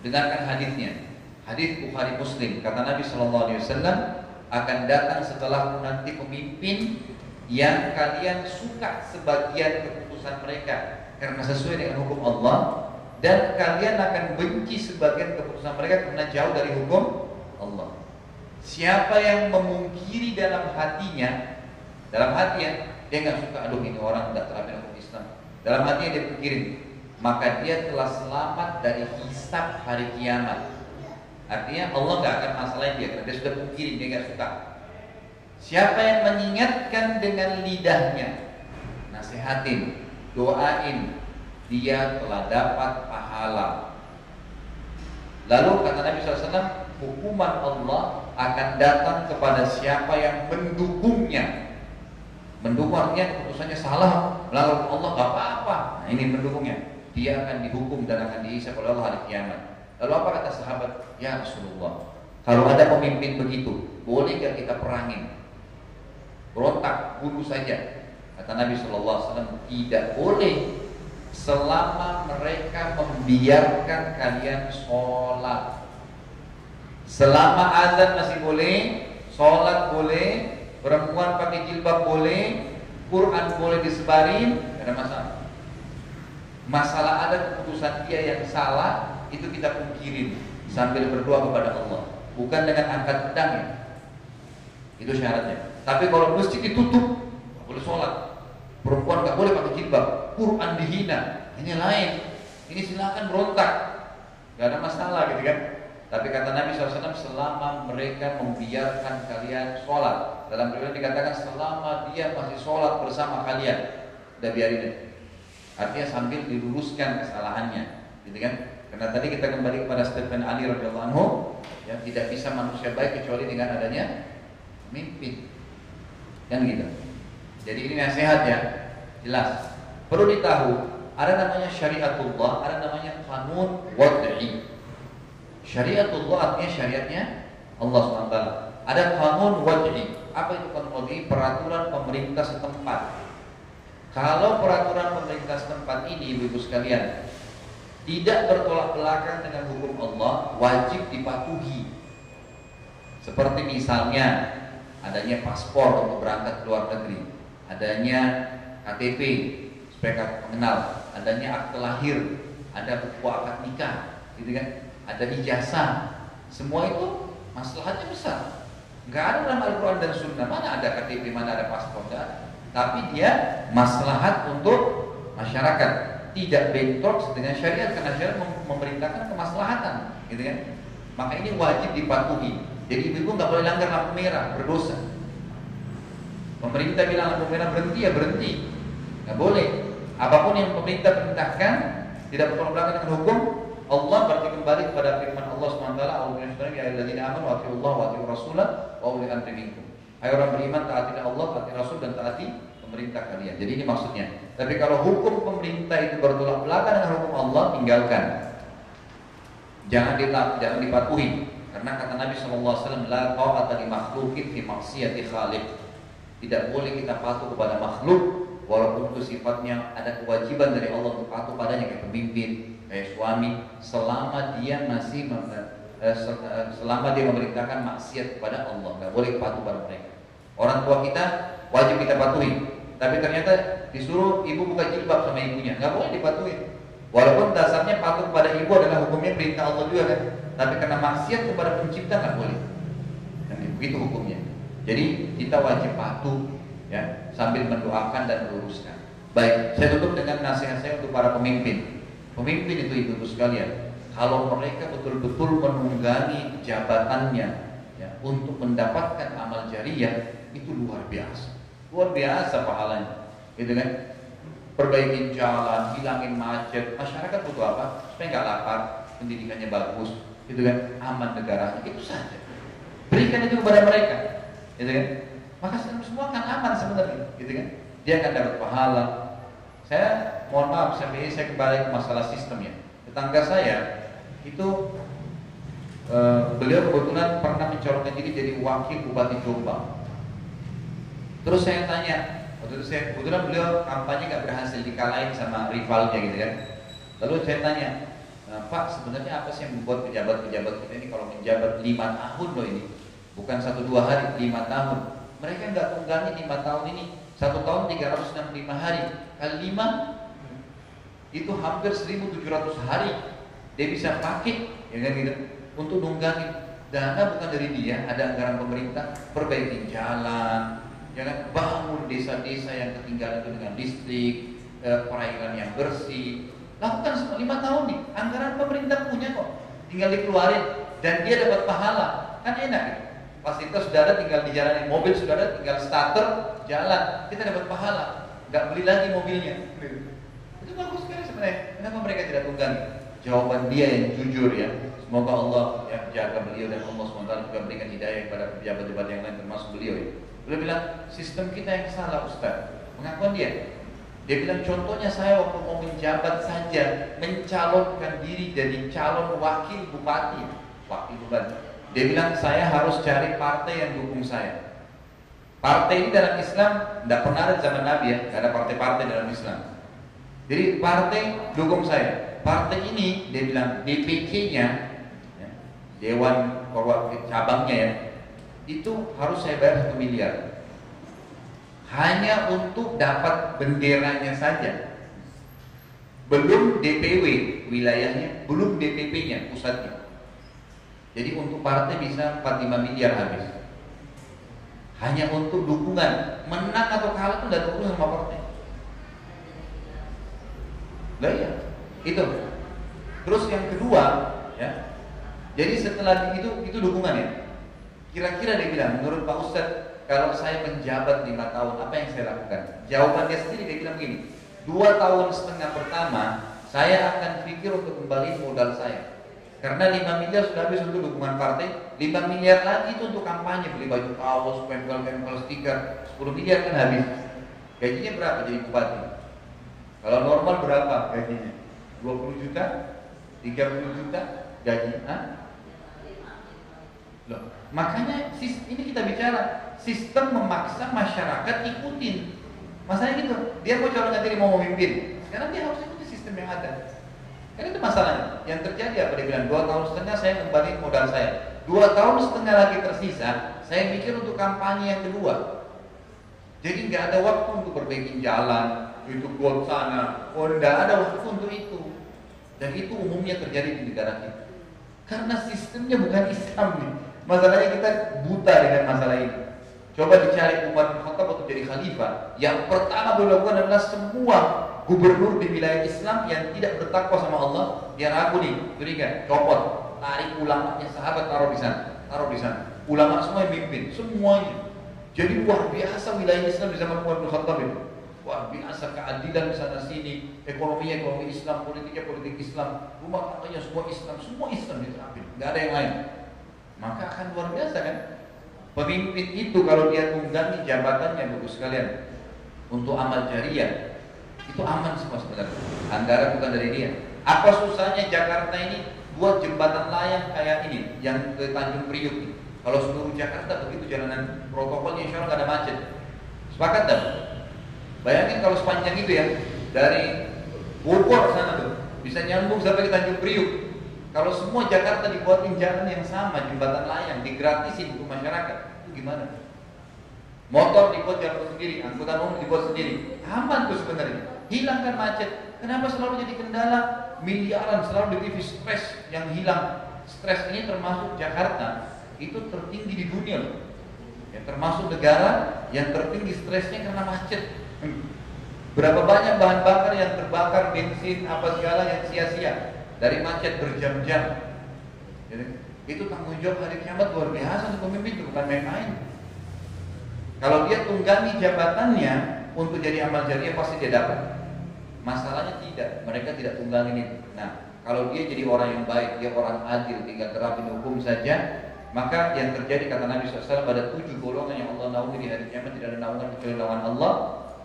Speaker 1: Dengarkan hadisnya. Hadis Bukhari Muslim kata Nabi Shallallahu Alaihi Wasallam akan datang setelah nanti pemimpin yang kalian suka sebagian keputusan mereka karena sesuai dengan hukum Allah dan kalian akan benci sebagian keputusan mereka karena jauh dari hukum Allah. Siapa yang memungkiri dalam hatinya, dalam hatinya dia nggak suka, aduh ini orang tidak terapin hukum. Dalam hatinya dia pikirin, maka dia telah selamat dari hisab hari kiamat. Artinya Allah nggak akan masalahin dia karena dia sudah mungkirin dia nggak suka. Siapa yang mengingatkan dengan lidahnya, nasihatin, doain, dia telah dapat pahala. Lalu kata Nabi SAW, hukuman Allah akan datang kepada siapa yang mendukungnya. Mendukung artinya keputusannya salah, melanggar Allah nggak apa-apa. Nah, ini mendukungnya. Dia akan dihukum dan akan dihisap oleh Allah hari kiamat. Lalu apa kata sahabat? Ya Rasulullah, kalau ada pemimpin begitu, boleh gak kita perangin? Berontak, bunuh saja. Kata Nabi Shallallahu Alaihi Wasallam tidak boleh selama mereka membiarkan kalian sholat. Selama azan masih boleh, sholat boleh, perempuan pakai jilbab boleh, Quran boleh disebarin, tidak ada masalah. Masalah ada keputusan dia yang salah, itu kita pungkirin sambil berdoa kepada Allah, bukan dengan angkat pedang ya. Itu syaratnya. Tapi kalau masjid ditutup, nggak boleh sholat. Perempuan nggak boleh pakai jilbab, Quran dihina. Ini lain. Ini silakan berontak, nggak ada masalah gitu kan. Tapi kata Nabi SAW selama mereka membiarkan kalian sholat Dalam riwayat dikatakan selama dia masih sholat bersama kalian Udah biarin Artinya sambil diluruskan kesalahannya Gitu kan karena tadi kita kembali kepada statement Ali radhiyallahu anhu, yang tidak bisa manusia baik kecuali dengan adanya mimpi. Kan gitu. Jadi ini nasihat ya, jelas. Perlu ditahu, ada namanya syariatullah, ada namanya kanun wad'i. Syariatullah artinya syariatnya Allah SWT. Ada kanun wad'i. Apa itu kanun wad'i? Peraturan pemerintah setempat. Kalau peraturan pemerintah setempat ini, ibu-ibu sekalian, tidak bertolak belakang dengan hukum Allah wajib dipatuhi. Seperti misalnya adanya paspor untuk berangkat ke luar negeri, adanya KTP supaya mengenal, adanya akte lahir, ada buku akad nikah, gitu kan? Ada ijazah. Semua itu masalahnya besar. Enggak ada dalam Al-Quran dan Sunnah mana ada KTP, mana ada paspor, enggak. Tapi dia maslahat untuk masyarakat tidak bentrok dengan syariat karena syariat memerintahkan kemaslahatan, gitu kan? Maka ini wajib dipatuhi. Jadi ibu-ibu nggak boleh langgar lampu merah, berdosa. Pemerintah bilang lampu merah berhenti ya berhenti, nggak boleh. Apa pun yang pemerintah perintahkan tidak bertolak dengan hukum Allah berarti kembali kepada firman Allah SWT ya amanu wa Allah wa minkum. Hai orang beriman taati Allah, taati Rasul dan taati pemerintah kalian. Jadi ini maksudnya. Tapi kalau hukum pemerintah itu bertolak belakang dengan hukum Allah, tinggalkan. Jangan ditap, jangan dipatuhi. Karena kata Nabi SAW, makhlukin. Tidak boleh kita patuh kepada makhluk walaupun itu sifatnya ada kewajiban dari Allah untuk patuh padanya kayak pemimpin, kayak suami selama dia masih eh, eh, selama dia memerintahkan maksiat kepada Allah, nggak boleh patuh pada mereka. Orang tua kita wajib kita patuhi, tapi ternyata disuruh ibu buka jilbab sama ibunya, nggak boleh dipatuhi. Walaupun dasarnya patuh kepada ibu adalah hukumnya perintah Allah juga kan, tapi karena maksiat kepada pencipta nggak boleh. Dan begitu hukumnya. Jadi kita wajib patuh ya sambil mendoakan dan meluruskan. Baik, saya tutup dengan nasihat saya untuk para pemimpin. Pemimpin itu ibu-ibu sekalian, kalau mereka betul-betul menunggangi jabatannya ya, untuk mendapatkan amal jariah itu luar biasa. Luar biasa pahalanya. Gitu kan? Perbaikin jalan, hilangin macet. Masyarakat butuh apa? Supaya nggak lapar, pendidikannya bagus, gitu kan? Aman negaranya, itu saja. Berikan itu kepada mereka, gitu kan? Maka semua akan aman sebenarnya, gitu kan? Dia akan dapat pahala. Saya mohon maaf, sampai ini saya kembali ke masalah sistemnya. Tetangga saya itu uh, beliau kebetulan pernah mencalonkan diri jadi wakil bupati Jombang Terus saya tanya, waktu itu saya kebetulan beliau kampanye nggak berhasil dikalahin sama rivalnya gitu kan. Lalu saya tanya, nah, Pak sebenarnya apa sih yang membuat pejabat-pejabat kita ini kalau menjabat lima tahun loh ini, bukan satu dua hari, lima tahun. Mereka nggak tunggangi lima tahun ini, satu tahun 365 hari kali lima itu hampir 1700 hari dia bisa pakai ya kan gitu untuk nunggangi dana bukan dari dia ada anggaran pemerintah perbaiki jalan Jangan bangun desa-desa yang ketinggalan itu dengan listrik, eh, perairan yang bersih. Lakukan semua lima tahun nih, anggaran pemerintah punya kok, tinggal dikeluarin dan dia dapat pahala, kan enak ya. Fasilitas sudah ada, tinggal dijalanin mobil sudah ada, tinggal starter jalan, kita dapat pahala, nggak beli lagi mobilnya. Itu bagus sekali sebenarnya. Kenapa mereka tidak tunggangi? Jawaban dia yang jujur ya. Semoga Allah yang jaga beliau dan Allah SWT juga berikan hidayah kepada pejabat-pejabat yang lain termasuk beliau ya. Beliau bilang sistem kita yang salah Ustaz. Pengakuan dia. Dia bilang contohnya saya waktu mau menjabat saja mencalonkan diri jadi calon wakil bupati, wakil bupati. Dia bilang saya harus cari partai yang dukung saya. Partai ini dalam Islam tidak pernah ada zaman Nabi ya, tidak ada partai-partai dalam Islam. Jadi partai dukung saya. Partai ini dia bilang DPC-nya, ya, Dewan cabangnya ya, itu harus saya bayar satu miliar. Hanya untuk dapat benderanya saja. Belum DPW wilayahnya belum DPP-nya pusatnya. Jadi untuk partai bisa 45 miliar habis. Hanya untuk dukungan. Menang atau kalah itu tidak terurus sama partai lah ya itu terus yang kedua ya jadi setelah itu itu dukungan ya Kira-kira dia bilang, menurut Pak Ustadz, kalau saya menjabat lima tahun, apa yang saya lakukan? Jawabannya sendiri dia bilang begini, dua tahun setengah pertama, saya akan pikir untuk kembali modal saya. Karena 5 miliar sudah habis untuk dukungan partai, 5 miliar lagi itu untuk kampanye, beli baju kaos, pempel-pempel stiker, 10 miliar kan habis. Gajinya berapa jadi bupati? Kalau normal berapa gajinya? 20 juta? 30 juta gaji? Hah? Loh, Makanya ini kita bicara sistem memaksa masyarakat ikutin. Masalahnya gitu, dia mau calon diri mau memimpin. Sekarang dia harus ikuti sistem yang ada. Kan itu masalahnya. Yang terjadi apa dia bilang dua tahun setengah saya kembali modal saya. Dua tahun setengah lagi tersisa, saya mikir untuk kampanye yang kedua. Jadi nggak ada waktu untuk perbaiki jalan, itu buat sana. Oh, nggak ada waktu untuk itu. Dan itu umumnya terjadi di negara kita. Karena sistemnya bukan Islam nih. Masalahnya kita buta dengan masalah ini. Coba dicari Umar bin Khattab jadi khalifah. Yang pertama beliau lakukan adalah semua gubernur di wilayah Islam yang tidak bertakwa sama Allah, biar aku nih, berikan, copot, tarik ulamanya sahabat taruh di sana, taruh di sana. Ulama semua yang mimpin, semuanya. Jadi luar biasa wilayah Islam di zaman Umar bin Khattab ini. Luar biasa keadilan di sana sini, ekonominya ekonomi Islam, politiknya politik Islam, rumah tangganya semua Islam, semua Islam diterapin, nggak ada yang lain. Maka akan luar biasa kan? Pemimpin itu kalau dia tunggangi jabatannya bagus sekalian untuk amal jariah itu aman semua sebenarnya. Anggaran bukan dari dia. Apa susahnya Jakarta ini buat jembatan layang kayak ini yang ke Tanjung Priuk kalau seluruh Jakarta begitu jalanan protokolnya insya Allah nggak ada macet. Sepakat tak? Bayangin kalau sepanjang itu ya dari Bogor sana tuh bisa nyambung sampai ke Tanjung Priuk kalau semua Jakarta dibuatin jalan yang sama, jembatan layang, digratisin untuk masyarakat, itu gimana? Motor dibuat jalan sendiri, angkutan umum dibuat sendiri, aman tuh sebenarnya. Hilangkan macet. Kenapa selalu jadi kendala? Miliaran selalu di TV stres yang hilang. Stres ini termasuk Jakarta itu tertinggi di dunia loh. Ya, termasuk negara yang tertinggi stresnya karena macet. Berapa banyak bahan bakar yang terbakar, bensin, apa segala yang sia-sia dari macet berjam-jam. Itu tanggung jawab hari kiamat luar biasa untuk pemimpin itu bukan main-main. Kalau dia tunggangi jabatannya untuk jadi amal jariah pasti dia dapat. Masalahnya tidak, mereka tidak tunggangi itu. Nah, kalau dia jadi orang yang baik, dia orang adil, tinggal terapin hukum saja, maka yang terjadi kata Nabi SAW ada tujuh golongan yang Allah naungi di hari kiamat tidak ada naungan kecuali naungan Allah.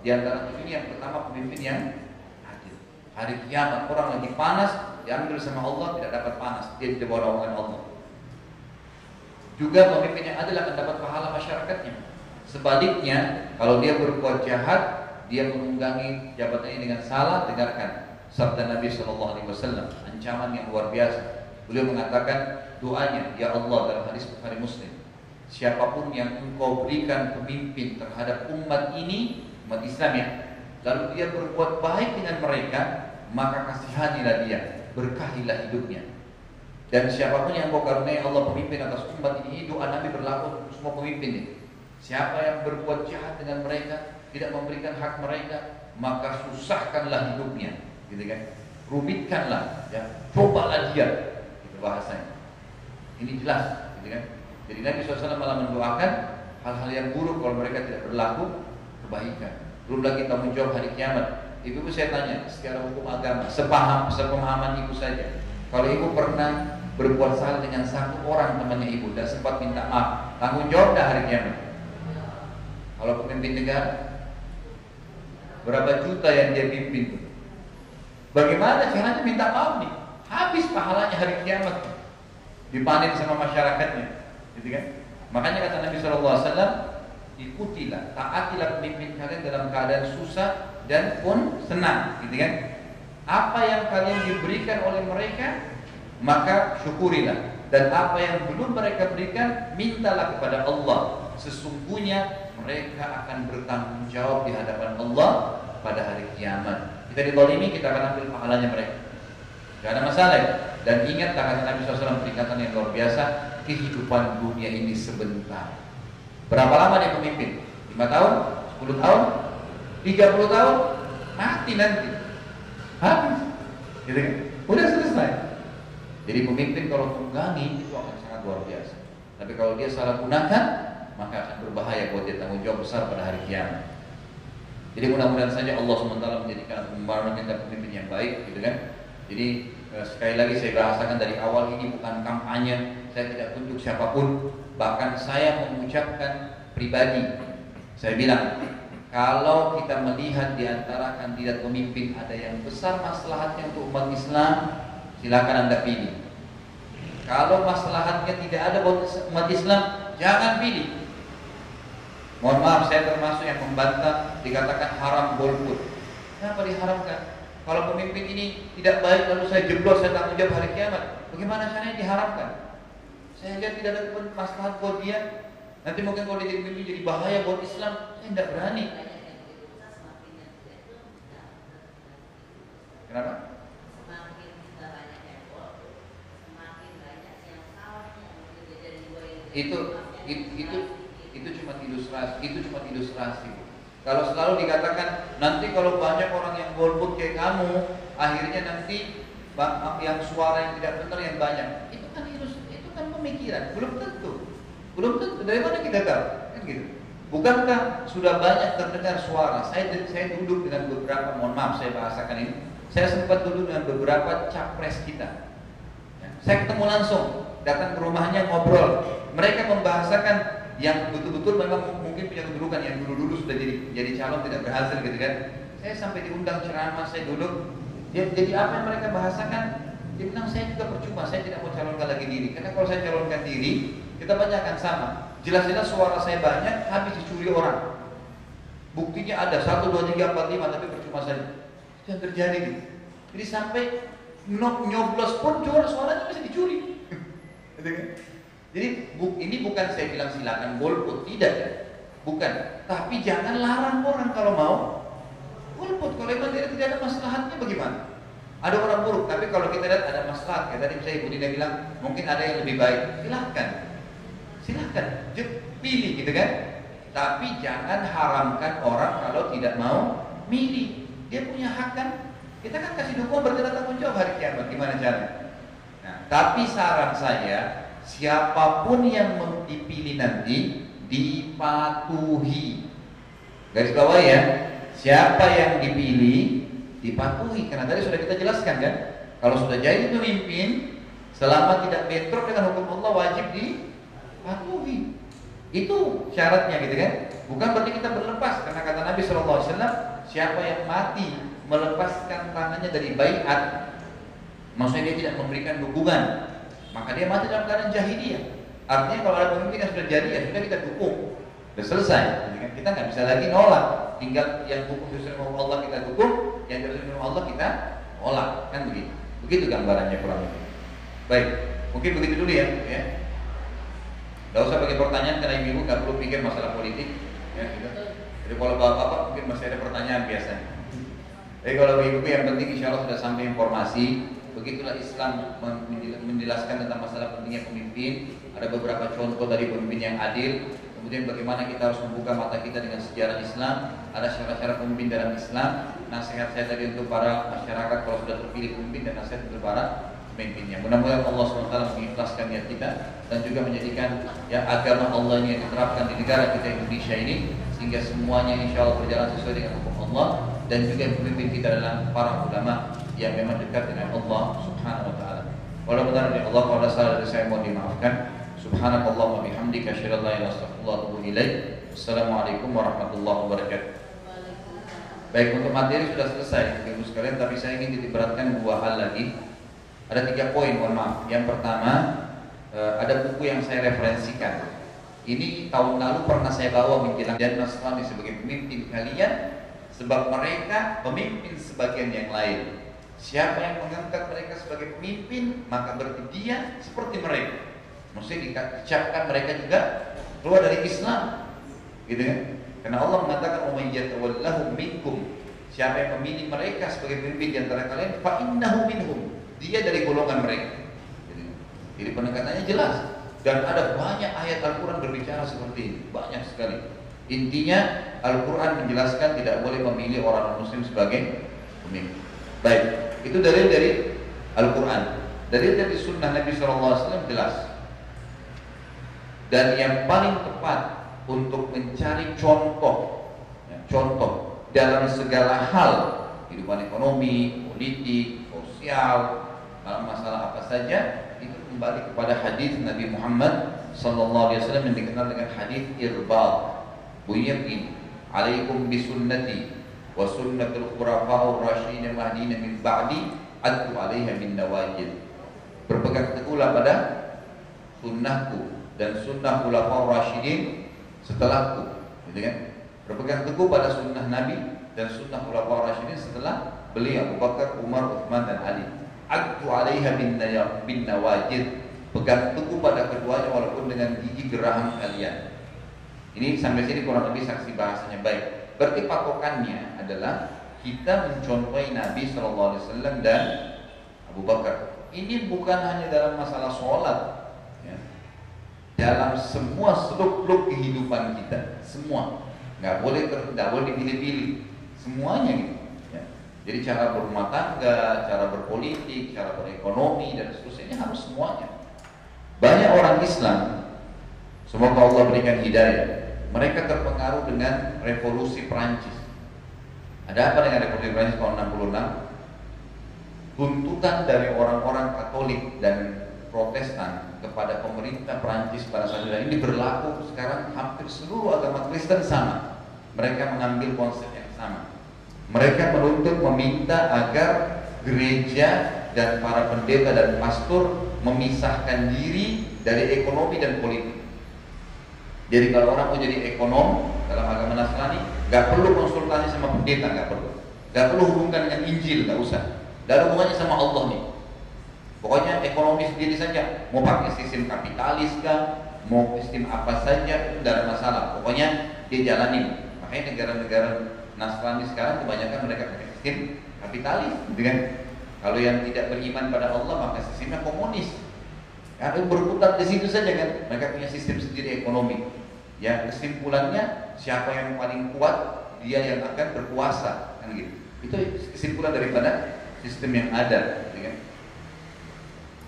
Speaker 1: Di antara tujuh yang pertama pemimpin yang adil. Hari kiamat orang lagi panas diambil sama Allah tidak dapat panas, dia di bawah naungan Allah. Juga pemimpin yang adil akan dapat pahala masyarakatnya. Sebaliknya, kalau dia berbuat jahat, dia menunggangi jabatannya dengan salah, dengarkan sabda Nabi Shallallahu Alaihi Wasallam, ancaman yang luar biasa. Beliau mengatakan, doanya ya Allah dalam hadis Bukhari Muslim siapa pun yang engkau berikan pemimpin terhadap umat ini umat Islam ya. Lalu dia berbuat baik dengan mereka maka kasihanilah dia berkahilah hidupnya. Dan siapa pun yang engkau karuniai Allah pemimpin atas umat ini doa Nabi berlaku untuk semua pemimpin ini siapa yang berbuat jahat dengan mereka tidak memberikan hak mereka maka susahkanlah hidupnya gitu kan? Rumitkanlah ya. Cobalah dia itu bahasanya. Ini jelas, gitu kan? Jadi Nabi SAW malah mendoakan hal-hal yang buruk kalau mereka tidak berlaku kebaikan. Belum lagi tanggung jawab hari kiamat. Ibu, ibu saya tanya, secara hukum agama, sepaham, sepemahaman ibu saja. Kalau ibu pernah berbuat salah dengan satu orang temannya ibu dan sempat minta maaf, tanggung jawab dah hari kiamat. Kalau pemimpin negara, berapa juta yang dia pimpin? Bagaimana caranya minta maaf nih? Habis pahalanya hari kiamat dipanen sama masyarakatnya gitu kan makanya kata Nabi SAW ikutilah taatilah pemimpin kalian dalam keadaan susah dan pun senang gitu kan? Apa yang kalian diberikan oleh mereka maka syukurilah. Dan apa yang belum mereka berikan mintalah kepada Allah. Sesungguhnya mereka akan bertanggung jawab di hadapan Allah pada hari kiamat. Kita ditolimi kita akan ambil pahalanya mereka. Gak ada masalah. Dan ingat kata Nabi SAW peringatan yang luar biasa, kehidupan dunia ini sebentar. Berapa lama dia pemimpin? 5 tahun? 10 tahun? 30 tahun? Mati nanti. Habis. Gitu kan? Udah selesai. Jadi pemimpin kalau tunggangi itu akan sangat luar biasa. Tapi kalau dia salah gunakan, maka akan berbahaya buat dia tanggung jawab besar pada hari kiamat. Jadi mudah-mudahan saja Allah SWT menjadikan umat kita pemimpin yang baik, gitu kan? Jadi Eh, sekali lagi saya bahasakan dari awal ini bukan kampanye, saya tidak tunjuk siapa pun, bahkan saya mengucapkan pribadi. Saya bilang, kalau kita melihat di antara kandidat pemimpin ada yang besar maslahatnya untuk umat Islam, silakan Anda pilih. Kalau maslahatnya tidak ada buat umat Islam, jangan pilih. Mohon maaf, saya termasuk yang membantah dikatakan haram golput. Kenapa diharamkan? Kalau pemimpin ini tidak baik lalu saya jeblos saya tanggung jawab hari kiamat. Bagaimana caranya diharapkan? Saya lihat tidak ada masalah buat dia. Nanti mungkin kalau dia jadi pemimpin jadi bahaya buat Islam. Saya tidak berani. Kenapa? Itu itu itu itu cuma ilustrasi itu cuma ilustrasi kalau selalu dikatakan nanti kalau banyak orang yang golput kayak kamu, akhirnya nanti yang suara yang tidak benar yang banyak. Itu pemikiran, belum tentu. Belum tentu. Dari mana kita tahu? Kan gitu. Bukankah sudah banyak terdengar suara? Saya saya duduk dengan beberapa, mohon maaf saya bahasakan ini. Saya sempat duduk dengan beberapa capres kita. Ya, saya ketemu langsung, datang ke rumahnya ngobrol. Mereka membahasakan yang betul-betul memang mungkin punya kedudukan yang dulu-dulu sudah jadi jadi calon tidak berhasil gitu kan. Saya sampai diundang ceramah, saya duduk. Jadi apa yang mereka bahasakan? Dia bilang saya juga percuma, saya tidak mau calonkan lagi diri. Karena kalau saya calonkan diri, kita banyak akan sama. Jelas-jelas suara saya banyak, habis dicuri orang. Buktinya ada satu dua tiga empat lima tapi percuma saja. Itu yang terjadi gitu. Jadi sampai nyoblos pun suaranya bisa dicuri. *laughs* gitu kan? Jadi ini bukan saya bilang silakan golput, tidak ya. Bukan. Tapi jangan larang orang kalau mau golput. Kalau tidak, tidak ada masalahnya bagaimana? Ada orang buruk, tapi kalau kita lihat ada masalah, kayak tadi misalnya Ibu Dina bilang, mungkin ada yang lebih baik. Silahkan. Silahkan. Pilih gitu kan. Tapi jangan haramkan orang kalau tidak mau milih. Dia punya hak kan? Kita kan kasih dukungan berarti tanggung jawab hari kiamat. Gimana caranya? Nah, tapi saran saya, siapa pun yang dipilih nanti dipatuhi. Garis bawah ya, siapa yang dipilih dipatuhi. Karena tadi sudah kita jelaskan kan, kalau sudah jadi pemimpin, selama tidak bentrok dengan hukum Allah wajib dipatuhi. Itu syaratnya gitu kan. Bukan berarti kita berlepas karena kata Nabi SAW, siapa yang mati melepaskan tangannya dari bayat, maksudnya dia tidak memberikan dukungan, maka dia mati dalam keadaan jahiliyah. Artinya kalau ada pemimpin yang sudah jadi ya sudah kita dukung, sudah selesai. Jadi kan kita nggak bisa lagi nolak. Tinggal yang hukum sesuai Allah kita dukung, yang sesuai dengan Allah kita nolak, kan begitu. Begitu gambarannya kurang lebih. Baik, mungkin begitu dulu ya. ya. Gak usah pakai pertanyaan karena ibu nggak perlu pikir masalah politik. Ya, gitu. Jadi kalau bapak-bapak mungkin masih ada pertanyaan biasanya. Jadi kalau ibu yang penting insya Allah sudah sampai informasi Begitulah Islam menjelaskan tentang masalah pentingnya pemimpin. Ada beberapa contoh dari pemimpin yang adil. Kemudian bagaimana kita harus membuka mata kita dengan sejarah Islam. Ada syarat-syarat pemimpin dalam Islam. Nasihat saya tadi untuk para masyarakat kalau sudah terpilih pemimpin dan nasihat untuk para pemimpinnya. Mudah-mudahan Allah SWT mengikhlaskan niat kita dan juga menjadikan ya agama Allah ini yang diterapkan di negara kita Indonesia ini sehingga semuanya insya Allah berjalan sesuai dengan hukum Allah dan juga pemimpin kita adalah para ulama yang memang dekat dengan Allah Subhanahu wa taala. Walau benar dari Allah kalau salah dari saya mohon dimaafkan. Subhanakallah wa bihamdika asyhadu an la ilaha illa anta. Assalamualaikum warahmatullahi wabarakatuh. Baik untuk materi sudah selesai Ibu sekalian tapi saya ingin ditiberatkan dua hal lagi. Ada tiga poin mohon maaf. Yang pertama eh, ada buku yang saya referensikan. Ini tahun lalu pernah saya bawa menjelang dan Nasrani sebagai pemimpin kalian sebab mereka pemimpin sebagian yang lain. Siapa yang mengangkat mereka sebagai pemimpin, maka berarti dia seperti mereka. Maksudnya dicapkan mereka juga keluar dari Islam. Gitu kan? Karena Allah mengatakan wa yatawallahu minkum. Siapa yang memilih mereka sebagai pemimpin di antara kalian, fa innahu minhum. Dia dari golongan mereka. Jadi, jadi pendekatannya jelas dan ada banyak ayat Al-Qur'an berbicara seperti ini, banyak sekali. Intinya Al-Qur'an menjelaskan tidak boleh memilih orang muslim sebagai pemimpin. Baik. Itu dalil dari Al-Quran. Dalil dari Sunnah Nabi SAW jelas. Dan yang paling tepat untuk mencari contoh, ya, contoh dalam segala hal kehidupan ekonomi, politik, sosial, dalam masalah apa saja itu kembali kepada hadis Nabi Muhammad sallallahu alaihi wasallam yang dikenal dengan hadis irbal. Bunyinya begini, "Alaikum bisunnati wa sunnatul khulafa'ur rasyidin mahdina min ba'di adku 'alaiha bin nawajid. Berpegang teguhlah pada sunnahku dan sunnah khulafa'ur rasyidin setelahku, gitu kan? Berpegang teguh pada sunnah Nabi dan sunnah khulafa'ur rasyidin setelah beliau Abu Bakar, Umar, Utsman dan Ali. Adku 'alaiha bin bin nawajid. Pegang teguh pada keduanya walaupun dengan gigi geraham kalian. Ini sampai sini kurang lebih saksi bahasanya baik. Berarti patokannya adalah kita mencontohi Nabi Wasallam dan Abu Bakar. Ini bukan hanya dalam masalah sholat. Dalam semua seluk-beluk kehidupan kita, semua nggak boleh nggak boleh dipilih-pilih, semuanya gitu. Ya. Jadi cara berumah tangga, cara berpolitik, cara berekonomi dan seterusnya harus semuanya. Banyak orang Islam, semoga Allah berikan hidayah, mereka terpengaruh dengan revolusi Perancis. Ada apa dengan revolusi Perancis tahun 66? Tuntutan dari orang-orang Katolik dan Protestan kepada pemerintah Perancis pada saat ini berlaku sekarang hampir seluruh agama Kristen sama. Mereka mengambil konsep yang sama. Mereka menuntut meminta agar gereja dan para pendeta dan pastor memisahkan diri dari ekonomi dan politik. Jadi kalau orang mau jadi ekonom dalam agama Nasrani, nggak perlu konsultasi sama pendeta, nggak perlu. Nggak perlu hubungkan dengan Injil, nggak usah. Ada hubungannya sama Allah nih. Pokoknya ekonomi sendiri saja. Mau pakai sistem kapitalis kah, mau sistem apa saja itu tidak masalah. Pokoknya dia jalanin. Makanya negara-negara Nasrani sekarang kebanyakan mereka pakai sistem kapitalis, gitu kan? Kalau yang tidak beriman pada Allah maka sistemnya komunis. Ya, berputar di situ saja kan. Mereka punya sistem sendiri ekonomi. Ya, kesimpulannya siapa yang paling kuat dia yang akan berkuasa kan gitu. Itu kesimpulan daripada sistem yang ada, gitu.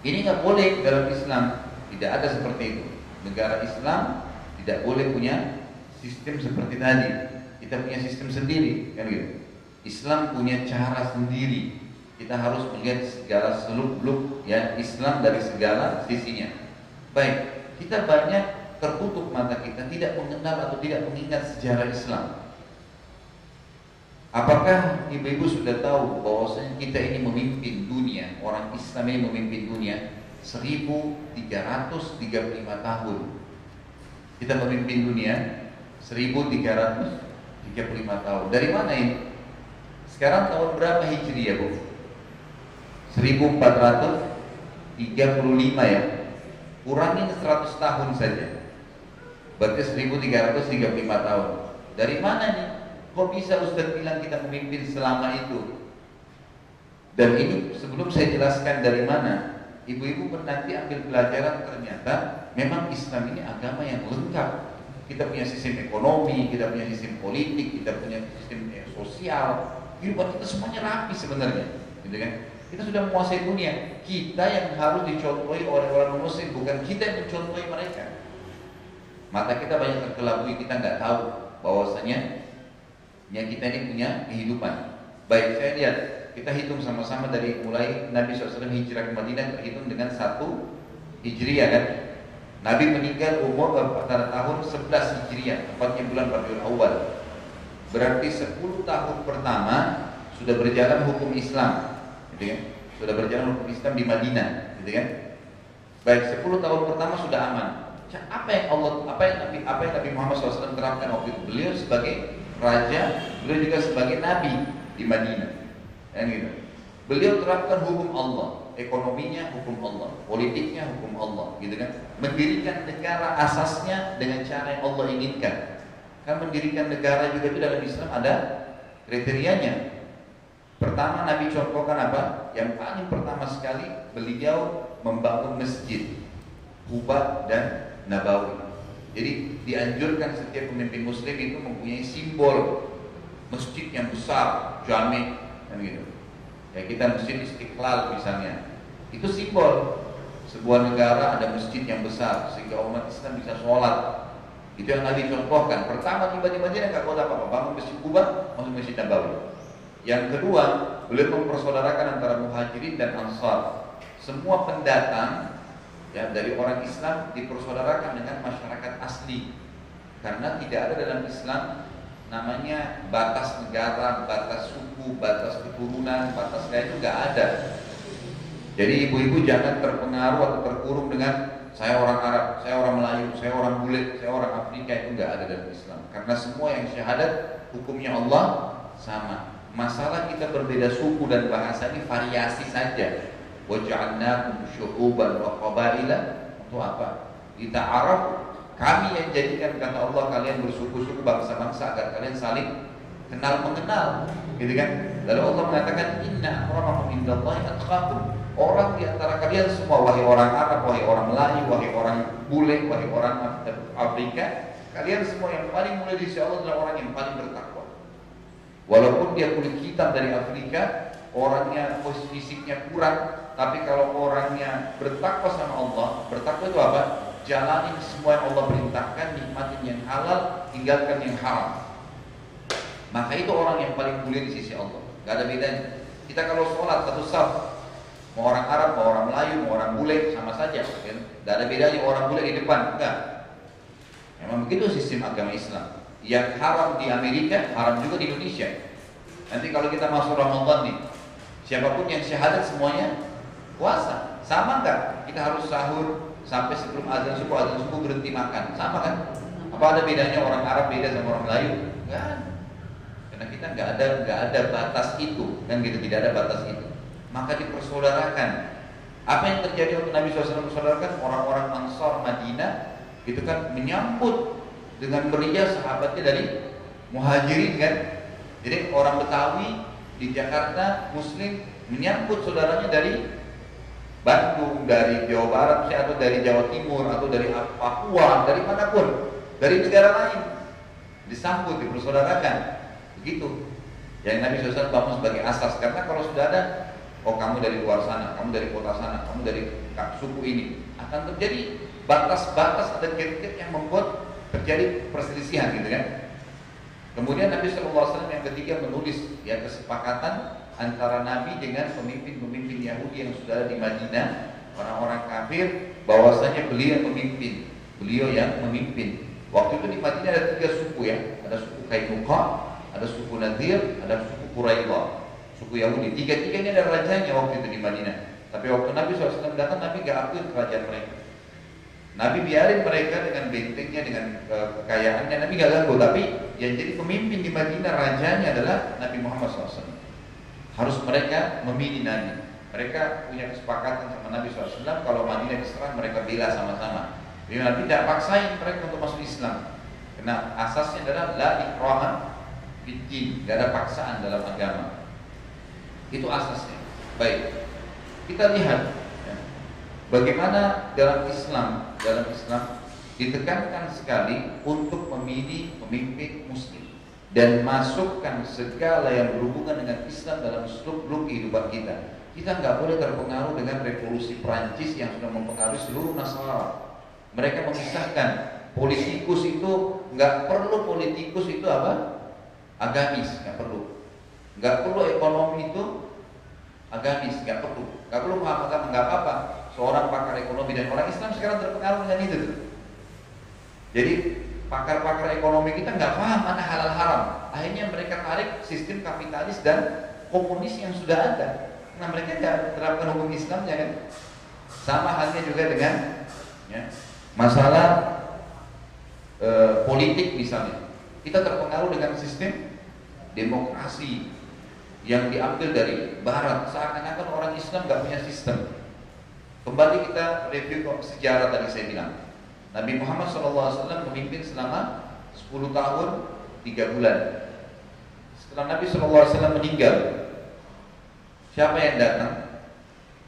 Speaker 1: Ini nggak boleh dalam Islam. Tidak ada seperti itu. Negara Islam tidak boleh punya sistem seperti tadi. Kita punya sistem sendiri, kan gitu. Islam punya cara sendiri. Kita harus melihat segala seluk-beluk ya Islam dari segala sisinya. Baik, kita banyak tertutup mata kita, tidak mengenal atau tidak mengingat sejarah Islam. Apakah ibu-ibu sudah tahu bahwasanya kita ini memimpin dunia, orang Islam ini memimpin dunia 1335 tahun. Kita memimpin dunia 1335 tahun. Dari mana ini? Sekarang tahun berapa Hijriah, Bu? 1435 ya. Kurangin 100 tahun saja. Berarti 1335 tahun. Dari mana nih? Kok bisa Ustaz bilang kita memimpin selama itu? Dan ini sebelum saya jelaskan dari mana, ibu-ibu nanti ambil pelajaran ternyata memang Islam ini agama yang lengkap. Kita punya sistem ekonomi, kita punya sistem politik, kita punya sistem eh, sosial. Kehidupan kita semuanya rapi sebenarnya, gitu kan? Kita sudah menguasai dunia. Kita yang harus dicontohi oleh orang muslim, bukan kita yang mencontohi mereka. Mata kita banyak terkelabui, kita nggak tahu bahwasanya yang kita ini punya kehidupan. Baik, saya lihat kita hitung sama-sama dari mulai Nabi SAW hijrah ke Madinah terhitung dengan satu hijriah kan. Nabi meninggal umur pada tahun 11 hijriah, tepatnya bulan Rabiul Awal. Berarti 10 tahun pertama sudah berjalan hukum Islam, gitu kan? Sudah berjalan hukum Islam di Madinah, gitu kan? Baik, 10 tahun pertama sudah aman. Apa yang Allah, apa yang Nabi, apa yang Nabi Muhammad SAW terapkan waktu itu? Beliau sebagai raja, beliau juga sebagai nabi di Madinah. Kan gitu. Beliau terapkan hukum Allah, ekonominya hukum Allah, politiknya hukum Allah, gitu kan. Mendirikan negara asasnya dengan cara yang Allah inginkan. Kan mendirikan negara juga itu dalam Islam ada kriterianya. Pertama Nabi contohkan apa? Yang paling pertama sekali beliau membangun masjid Kuba dan Nabawi. Jadi dianjurkan setiap pemimpin muslim itu mempunyai simbol masjid yang besar, jami, kan gitu. Ya kita masjid Istiqlal misalnya. Itu simbol sebuah negara ada masjid yang besar sehingga umat Islam bisa sholat. Itu yang Nabi contohkan. Pertama tiba-tiba dia nggak kota apa-apa, bangun masjid Kuba, masuk masjid Nabawi. Yang kedua, beliau mempersaudarakan antara muhajirin dan ansar. Semua pendatang ya dari orang Islam dipersaudarakan dengan masyarakat asli karena tidak ada dalam Islam namanya batas negara, batas suku, batas keturunan, batas kayak itu nggak ada. Jadi ibu-ibu jangan terpengaruh atau terkurung dengan saya orang Arab, saya orang Melayu, saya orang bule, saya orang Afrika itu nggak ada dalam Islam. Karena semua yang syahadat hukumnya Allah sama. Masalah kita berbeda suku dan bahasa ini variasi saja waj'alnakum syu'uban wa qabaila untuk apa? Arab kami yang jadikan kata Allah kalian bersuku-suku bangsa-bangsa agar kalian saling kenal mengenal. Gitu kan? Lalu Allah mengatakan inna akramakum indallahi atqakum. Orang di antara kalian semua wahai orang Arab wahai orang Melayu wahai orang bule wahai orang Afrika kalian semua yang paling mulia di sisi Allah adalah orang yang paling bertakwa. Walaupun dia kulit hitam dari Afrika orangnya fisiknya kurang tapi kalau orangnya bertakwa sama Allah, bertakwa itu apa? Jalani semua yang Allah perintahkan, nikmatin yang halal, tinggalkan yang haram. Maka itu orang yang paling mulia di sisi Allah. Gak ada bedanya. Kita kalau sholat satu saf, mau orang Arab, mau orang Melayu, mau orang bule, sama saja. Kan? Gak ada bedanya orang bule di depan, enggak. Memang begitu sistem agama Islam. Yang haram di Amerika, haram juga di Indonesia. Nanti kalau kita masuk Ramadan nih, siapa pun yang syahadat semuanya puasa. Sama enggak? Kita harus sahur sampai sebelum azan subuh, azan subuh berhenti makan. Sama kan? Apa ada bedanya orang Arab beda sama orang Melayu? Enggak. Karena kita enggak ada enggak ada batas itu, kan gitu tidak ada batas itu. Maka dipersaudarakan. Apa yang terjadi waktu Nabi SAW mempersaudarakan orang-orang Ansar Madinah itu kan menyambut dengan meriah sahabatnya dari Muhajirin kan. Jadi orang Betawi di Jakarta Muslim menyambut saudaranya dari Bandung, dari Jawa Barat atau dari Jawa Timur atau dari Papua, dari mana pun, dari negara lain disambut, dipersaudarakan. Begitu. Yang Nabi SAW bangun sebagai asas karena kalau sudah ada oh kamu dari luar sana, kamu dari kota sana, kamu dari suku ini. Akan terjadi batas-batas ada gate-gate yang membuat terjadi perselisihan gitu kan. Kemudian Nabi SAW yang ketiga menulis ya kesepakatan antara Nabi dengan pemimpin-pemimpin Yahudi yang sudah di Madinah, orang-orang kafir, bahwasanya beliau yang memimpin, beliau yang memimpin. Waktu itu di Madinah ada tiga suku ya, ada suku Kainuqa, ada suku Nadir, ada suku Quraidah, suku Yahudi. Tiga-tiga ini ada rajanya waktu itu di Madinah. Tapi waktu Nabi SAW datang, Nabi gak akui kerajaan mereka. Nabi biarin mereka dengan bentengnya, dengan uh, kekayaannya, Nabi gak ganggu. Tapi yang jadi pemimpin di Madinah rajanya adalah Nabi Muhammad SAW. Harus mereka memilih Nabi. Mereka punya kesepakatan sama Nabi SAW kalau Madinah diserang mereka bela sama-sama. Jadi Nabi tidak paksain mereka untuk masuk Islam. Karena asasnya adalah la ikraha fiddin, tidak ada paksaan dalam agama. Itu asasnya. Baik. Kita lihat bagaimana dalam Islam, dalam Islam ditekankan sekali untuk memilih pemimpin muslim dan masukkan segala yang berhubungan dengan Islam dalam seluk-beluk kehidupan kita. Kita nggak boleh terpengaruh dengan revolusi Prancis yang sudah mempengaruhi seluruh Nasara. Mereka memisahkan politikus itu nggak perlu politikus itu apa? Agamis nggak perlu. Nggak perlu ekonomi itu agamis nggak perlu. Nggak perlu mengatakan nggak apa-apa. Seorang pakar ekonomi dan orang Islam sekarang terpengaruh dengan itu. Jadi pakar-pakar ekonomi kita nggak paham mana halal haram. Akhirnya mereka tarik sistem kapitalis dan komunis yang sudah ada. Nah mereka nggak terapkan hukum Islamnya kan. Sama halnya juga dengan ya, masalah e, politik misalnya. Kita terpengaruh dengan sistem demokrasi yang diambil dari Barat. Seakan-akan orang Islam nggak punya sistem. Kembali kita review sejarah tadi saya bilang Nabi Muhammad SAW memimpin selama 10 tahun 3 bulan. Setelah Nabi SAW meninggal, siapa yang datang?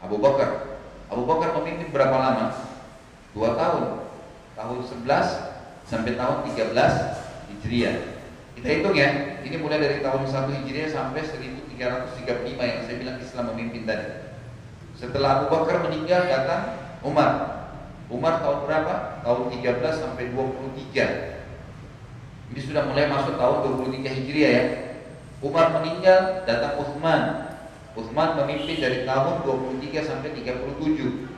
Speaker 1: Abu Bakar. Abu Bakar memimpin berapa lama? 2 tahun. Tahun 11 sampai tahun 13 Hijriah. Kita hitung ya, ini mulai dari tahun 1 Hijriah sampai 1335 yang saya bilang Islam memimpin tadi. Setelah Abu Bakar meninggal datang Umar Umar tahun berapa? Tahun 13 sampai 23. Ini sudah mulai masuk tahun 23 Hijriah ya. Umar meninggal, datang Uthman. Uthman memimpin dari tahun 23 sampai 37.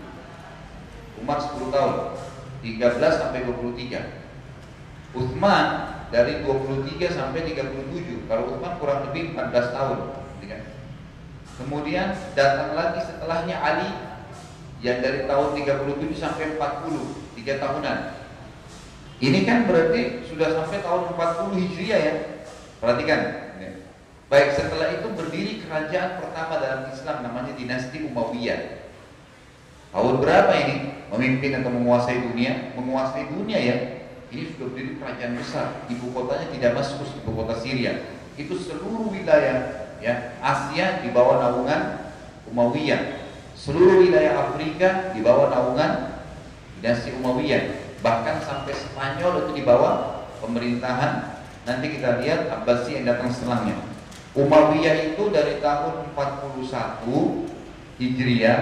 Speaker 1: Umar 10 tahun. 13 sampai 23. Uthman dari 23 sampai 37. Kalau Uthman kurang lebih 14 tahun. Kemudian datang lagi setelahnya Ali yang dari tahun 37 sampai 40, 3 tahunan. Ini kan berarti sudah sampai tahun 40 Hijriah ya. Perhatikan. Baik, setelah itu berdiri kerajaan pertama dalam Islam namanya dinasti Umayyah. Tahun berapa ini? Memimpin atau menguasai dunia? Menguasai dunia ya. Ini sudah berdiri kerajaan besar. Ibu kotanya tidak masuk ibu kota Syria. Itu seluruh wilayah ya. Asia di bawah naungan Umayyah. Seluruh wilayah Afrika di bawah naungan dinasti Umayyah. Bahkan sampai Spanyol itu di bawah pemerintahan. Nanti kita lihat Abbasi yang datang setelahnya. Umayyah itu dari tahun 41 Hijriah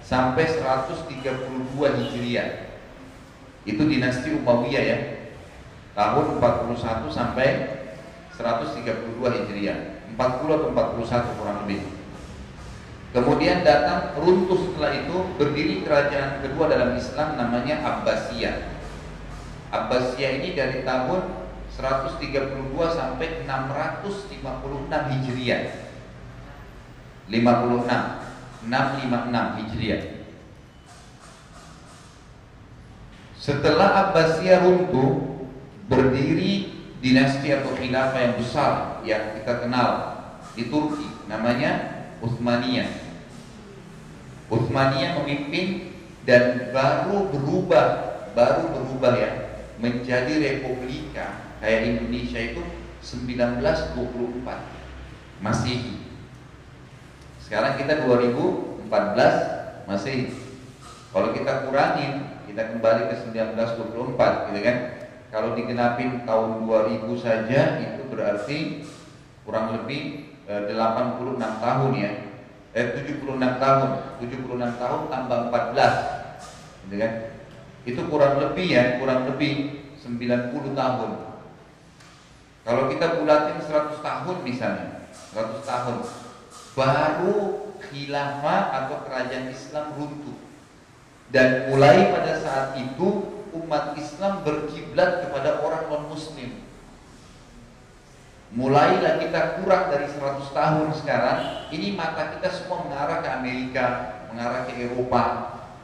Speaker 1: sampai 132 Hijriah. Itu dinasti Umayyah ya. Tahun 41 sampai 132 Hijriah 40 atau 41 kurang lebih Kemudian datang runtuh setelah itu berdiri kerajaan kedua dalam Islam namanya Abbasiyah. Abbasiyah ini dari tahun 132 sampai 656 Hijriah. 56 656 Hijriah. Setelah Abbasiyah runtuh, berdiri dinasti atau khilafah yang besar yang kita kenal di Turki namanya Utsmaniyah. Utsmaniyah memimpin dan baru berubah, baru berubah ya menjadi republika kayak Indonesia itu 1924 masih sekarang kita 2014 masih kalau kita kurangin kita kembali ke 1924 gitu kan? Kalau digenapin tahun 2000 saja itu berarti kurang lebih 86 eh, tahun ya. Eh 76 tahun. 76 tahun tambah 14 gitu kan? Itu kurang lebih ya kurang lebih 90 tahun. Kalau kita bulatin 100 tahun misalnya 100 tahun baru khilafah atau kerajaan Islam runtuh. Dan mulai pada saat itu umat Islam berkiblat kepada orang non muslim Mulailah kita kurang dari 100 tahun sekarang Ini mata kita semua mengarah ke Amerika Mengarah ke Eropa.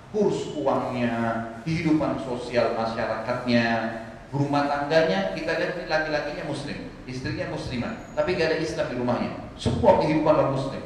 Speaker 1: Kurs uangnya Kehidupan sosial masyarakatnya Rumah tangganya Kita lihat laki-lakinya muslim Istrinya muslimah Tapi gak ada Islam di rumahnya. Semua kehidupan non muslim.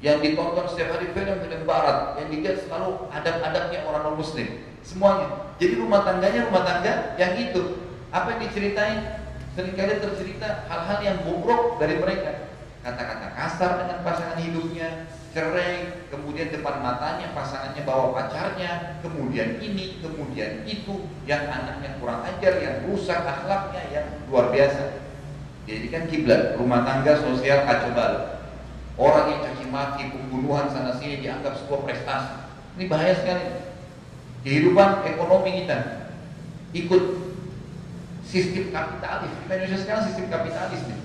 Speaker 1: Yang ditonton setiap hari film-film barat Yang dilihat selalu adab-adabnya orang non muslim Semuanya. Jadi rumah tangganya rumah tangga yang itu. Apa yang diceritain Seringkali tercerita hal-hal yang bobrok dari mereka. Kata-kata kasar dengan pasangan hidupnya, cerai, kemudian depan matanya pasangannya bawa pacarnya, kemudian ini, kemudian itu, yang anaknya kurang ajar, yang rusak akhlaknya, yang luar biasa. Jadi kan kiblat, rumah tangga sosial kacau balau. Orang yang caci maki, pembunuhan sana sini dianggap sebuah prestasi. Ini bahaya sekali. Kehidupan ekonomi kita ikut sistem kapitalis. Indonesia sekarang sistem kapitalis nih.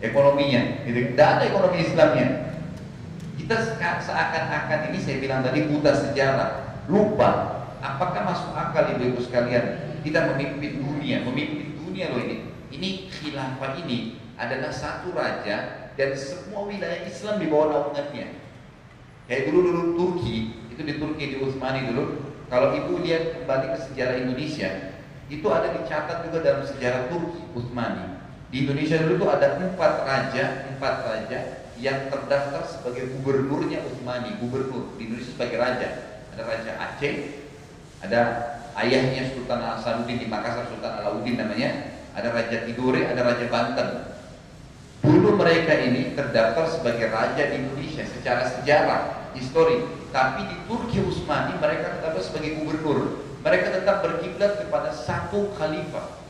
Speaker 1: Ekonominya, gitu. Tidak ada ekonomi Islamnya. Kita seakan-akan ini saya bilang tadi buta sejarah, lupa apakah masuk akal ibu-ibu sekalian kita memimpin dunia, memimpin dunia loh ini. Ini khilafah ini adalah satu raja dan semua wilayah Islam di bawah naungannya. Kayak dulu dulu Turki, itu di Turki di Utsmani dulu. Kalau ibu lihat kembali ke sejarah Indonesia, itu ada dicatat juga dalam sejarah Turki Utsmani. Di Indonesia dulu itu ada empat raja, empat raja yang terdaftar sebagai gubernurnya Utsmani, gubernur di Indonesia sebagai raja. Ada Raja Aceh, ada ayahnya Sultan Hasanuddin di Makassar, Sultan Alauddin namanya, ada Raja Tidore, ada Raja Banten. Dulu mereka ini terdaftar sebagai raja di Indonesia secara sejarah, histori. Tapi di Turki Utsmani mereka terdaftar sebagai gubernur. Mereka tetap berkiblat kepada satu khalifah.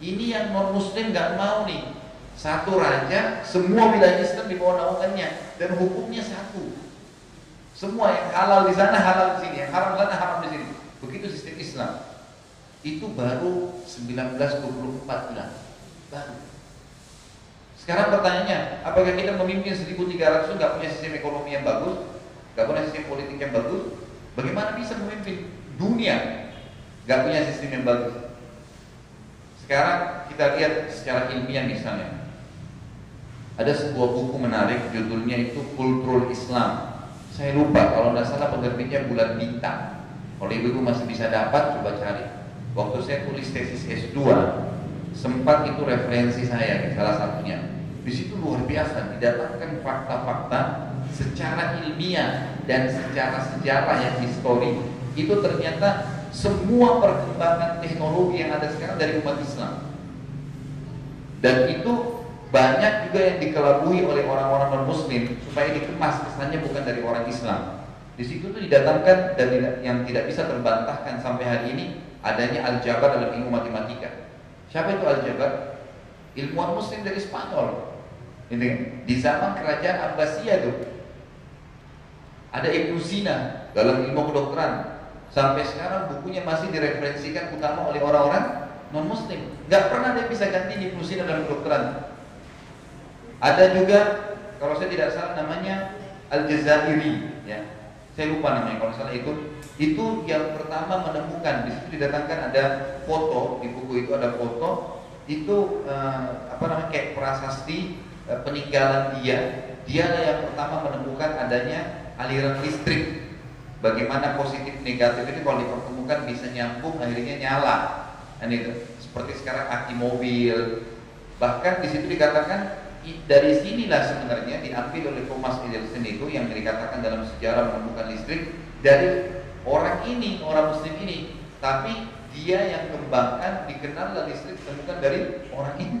Speaker 1: Ini yang non muslim nggak mau nih. Satu raja, semua wilayah Islam di bawah naungannya dan hukumnya satu. Semua yang halal di sana halal di sini, yang haram di sana haram di sini. Begitu sistem Islam. Itu baru 1924 bulan. Baru. Sekarang pertanyaannya, apakah kita memimpin 1300 nggak punya sistem ekonomi yang bagus, nggak punya sistem politik yang bagus? Bagaimana bisa memimpin? Dunia nggak punya sistem yang bagus. Sekarang kita lihat secara ilmiah misalnya. Ada sebuah buku menarik judulnya itu Kultur Islam. Saya lupa kalau tidak salah penerbitnya Bulan Bintang. Kalau ibu masih bisa dapat coba cari. Waktu saya tulis tesis S2 sempat itu referensi saya salah satunya. Di situ luar biasa didapatkan fakta-fakta secara ilmiah dan secara sejarah yang histori itu ternyata semua perkembangan teknologi yang ada sekarang dari umat Islam. Dan itu banyak juga yang dikelabui oleh orang-orang non muslim supaya dikemas kesannya bukan dari orang Islam. Di situ tuh didatangkan dan yang tidak bisa terbantahkan sampai hari ini adanya aljabar dalam ilmu matematika. Siapa itu aljabar? Ilmuwan muslim dari Spanyol. Ini di zaman kerajaan Abbasiyah tuh. Ada Ibnu Sina dalam ilmu kedokteran Sampai sekarang bukunya masih direferensikan utama oleh orang-orang non muslim. Gak pernah dia bisa ganti di Sina dalam kedokteran. Ada juga kalau saya tidak salah namanya Al Jazairi ya. Saya lupa namanya kalau salah itu itu yang pertama menemukan di situ didatangkan ada foto di buku itu ada foto itu eh, apa namanya kayak prasasti eh, peninggalan dia dia yang pertama menemukan adanya aliran listrik bagaimana positif negatif itu kalau dipertemukan bisa nyambung akhirnya nyala. Dan itu. Seperti sekarang aki mobil. Bahkan di situ dikatakan dari sinilah sebenarnya diambil oleh Thomas Edison itu yang dikatakan dalam sejarah menemukan listrik dari orang ini orang muslim ini. Tapi dia yang kembangkan dikenal listrik ditemukan dari orang ini.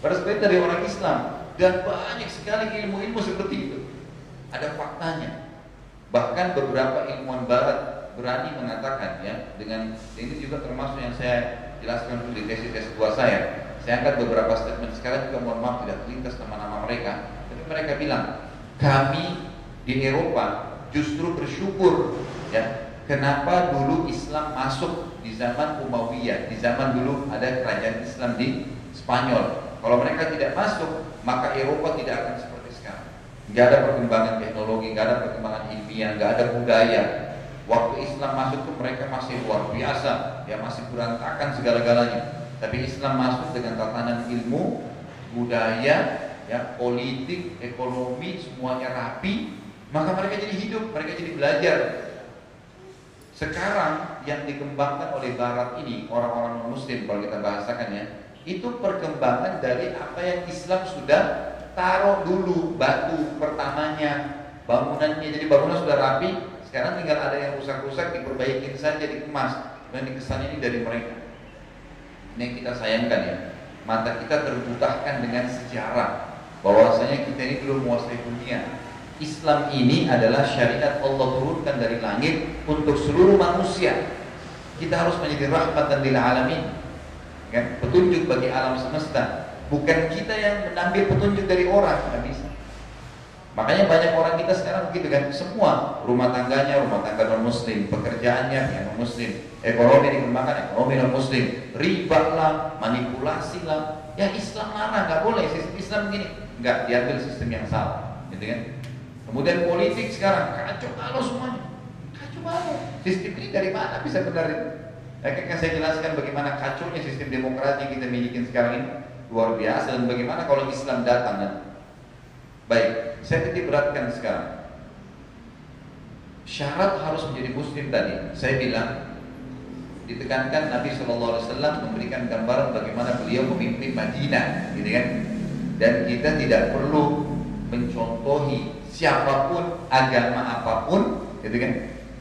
Speaker 1: Sebenarnya dari orang Islam. Dan banyak sekali ilmu-ilmu seperti itu. Ada faktanya Bahkan beberapa ilmuwan barat berani mengatakan ya dengan ini juga termasuk yang saya jelaskan di tesis tes dua saya. Saya angkat beberapa statement sekarang juga mohon maaf tidak terlintas nama-nama mereka, tapi mereka bilang kami di Eropa justru bersyukur ya kenapa dulu Islam masuk di zaman Umayyah, di zaman dulu ada kerajaan Islam di Spanyol. Kalau mereka tidak masuk, maka Eropa tidak akan seperti sekarang. Gak ada perkembangan teknologi, gak ada perkembangan ilmiah, gak ada budaya. Waktu Islam masuk tuh mereka masih luar biasa, ya masih berantakan segala-galanya. Tapi Islam masuk dengan tatanan ilmu, budaya, ya politik, ekonomi, semuanya rapi, maka mereka jadi hidup, mereka jadi belajar. Sekarang yang dikembangkan oleh Barat ini orang-orang Muslim kalau kita bahasakan ya, itu perkembangan dari apa yang Islam sudah taruh dulu batu pertamanya, bangunannya jadi bangunan sudah rapi, sekarang tinggal ada yang rusak-rusak diperbaiki saja, dikemas dan dikesan ini dari mereka. Ini yang kita sayangkan ya, mata kita terbutahkan dengan sejarah bahwasanya kita ini belum menguasai dunia, Islam ini adalah syariat Allah turunkan dari langit untuk seluruh manusia. Kita harus menjadi rahmatan lil alamin. Kan? Petunjuk bagi alam semesta. Bukan kita yang mengambil petunjuk dari orang, tidak bisa. Makanya banyak orang kita sekarang begitu kan, semua rumah tangganya rumah tangga non muslim, pekerjaannya yang non muslim, ekonomi dikembangkan ekonomi non muslim, riba lah, manipulasi lah. Ya Islam mana nggak boleh, sistem Islam begini, nggak diambil sistem yang salah, gitu kan? Kemudian politik sekarang kacau balau semuanya. Kacau balau. Sistem ini dari mana bisa benar ini? Akan saya jelaskan bagaimana kacaunya sistem demokrasi yang kita miliki sekarang ini luar biasa dan bagaimana kalau Islam datang dan baik. Saya titik beratkan sekarang. Syarat harus menjadi muslim tadi. Saya bilang ditekankan Nabi Shallallahu Alaihi Wasallam memberikan gambaran bagaimana beliau memimpin Madinah, gitu kan? Dan kita tidak perlu mencontohi siapa pun agama apa pun gitu kan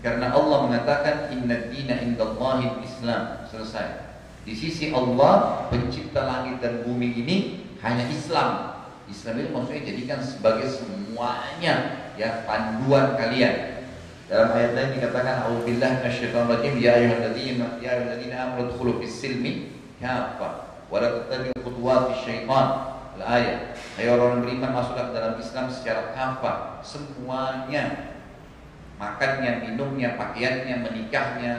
Speaker 1: karena Allah mengatakan inna dina indallahi Islam selesai di sisi Allah pencipta langit dan bumi ini hanya Islam. Islam itu maksudnya jadikan sebagai semuanya ya panduan kalian. Dalam ayat lain dikatakan auzubillahi minasyaitonir rajim ya ayyuhalladzina ya ayyuhalladzina amanu dkhulu fis silmi kafa wa la tattabi'u khutuwati syaitan. Ayat Hai orang beriman masuklah ke dalam Islam secara kafa semuanya. Makannya, minumnya, pakaiannya, menikahnya,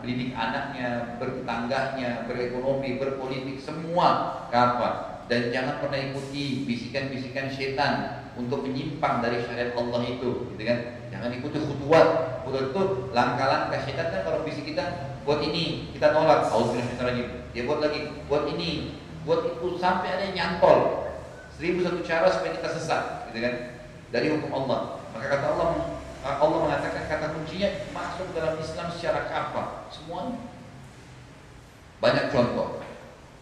Speaker 1: mendidik anaknya, bertetangganya, berekonomi, berpolitik, semua kafa dan jangan pernah ikuti bisikan-bisikan setan untuk menyimpang dari syariat Allah itu, gitu kan? Jangan ikuti khutuat. Khutuat itu langkah-langkah setan kan kalau bisik kita buat ini kita tolak. Auzubillahi Dia buat lagi, buat ini, buat itu sampai ada yang nyantol seribu satu cara supaya kita sesat gitu kan dari hukum Allah maka kata Allah Allah mengatakan kata kuncinya masuk dalam Islam secara kafa semuanya banyak contoh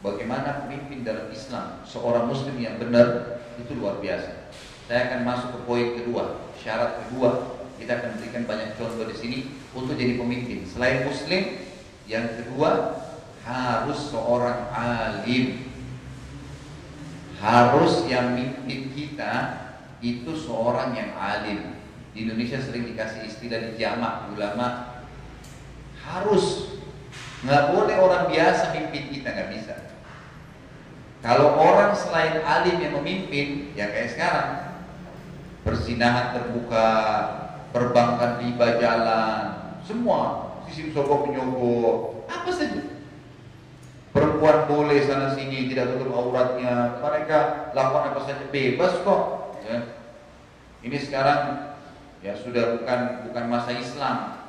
Speaker 1: bagaimana pemimpin dalam Islam seorang muslim yang benar itu luar biasa. Saya akan masuk ke poin kedua syarat kedua. Kita akan berikan banyak contoh di sini untuk jadi pemimpin. Selain muslim yang kedua harus seorang alim. Harus yang mimpin kita itu seorang yang alim. Di Indonesia sering dikasih istilah di jamak ulama harus nggak boleh orang biasa mimpin kita nggak bisa. Kalau orang selain alim yang memimpin, ya kayak sekarang persinahan terbuka, perbankan riba jalan, semua sistem sogok menyogok, apa saja Perempuan boleh sana sini tidak tutup auratnya. Mereka lakukan apa saja bebas kok. Ya. Ini sekarang ya sudah bukan bukan masa Islam.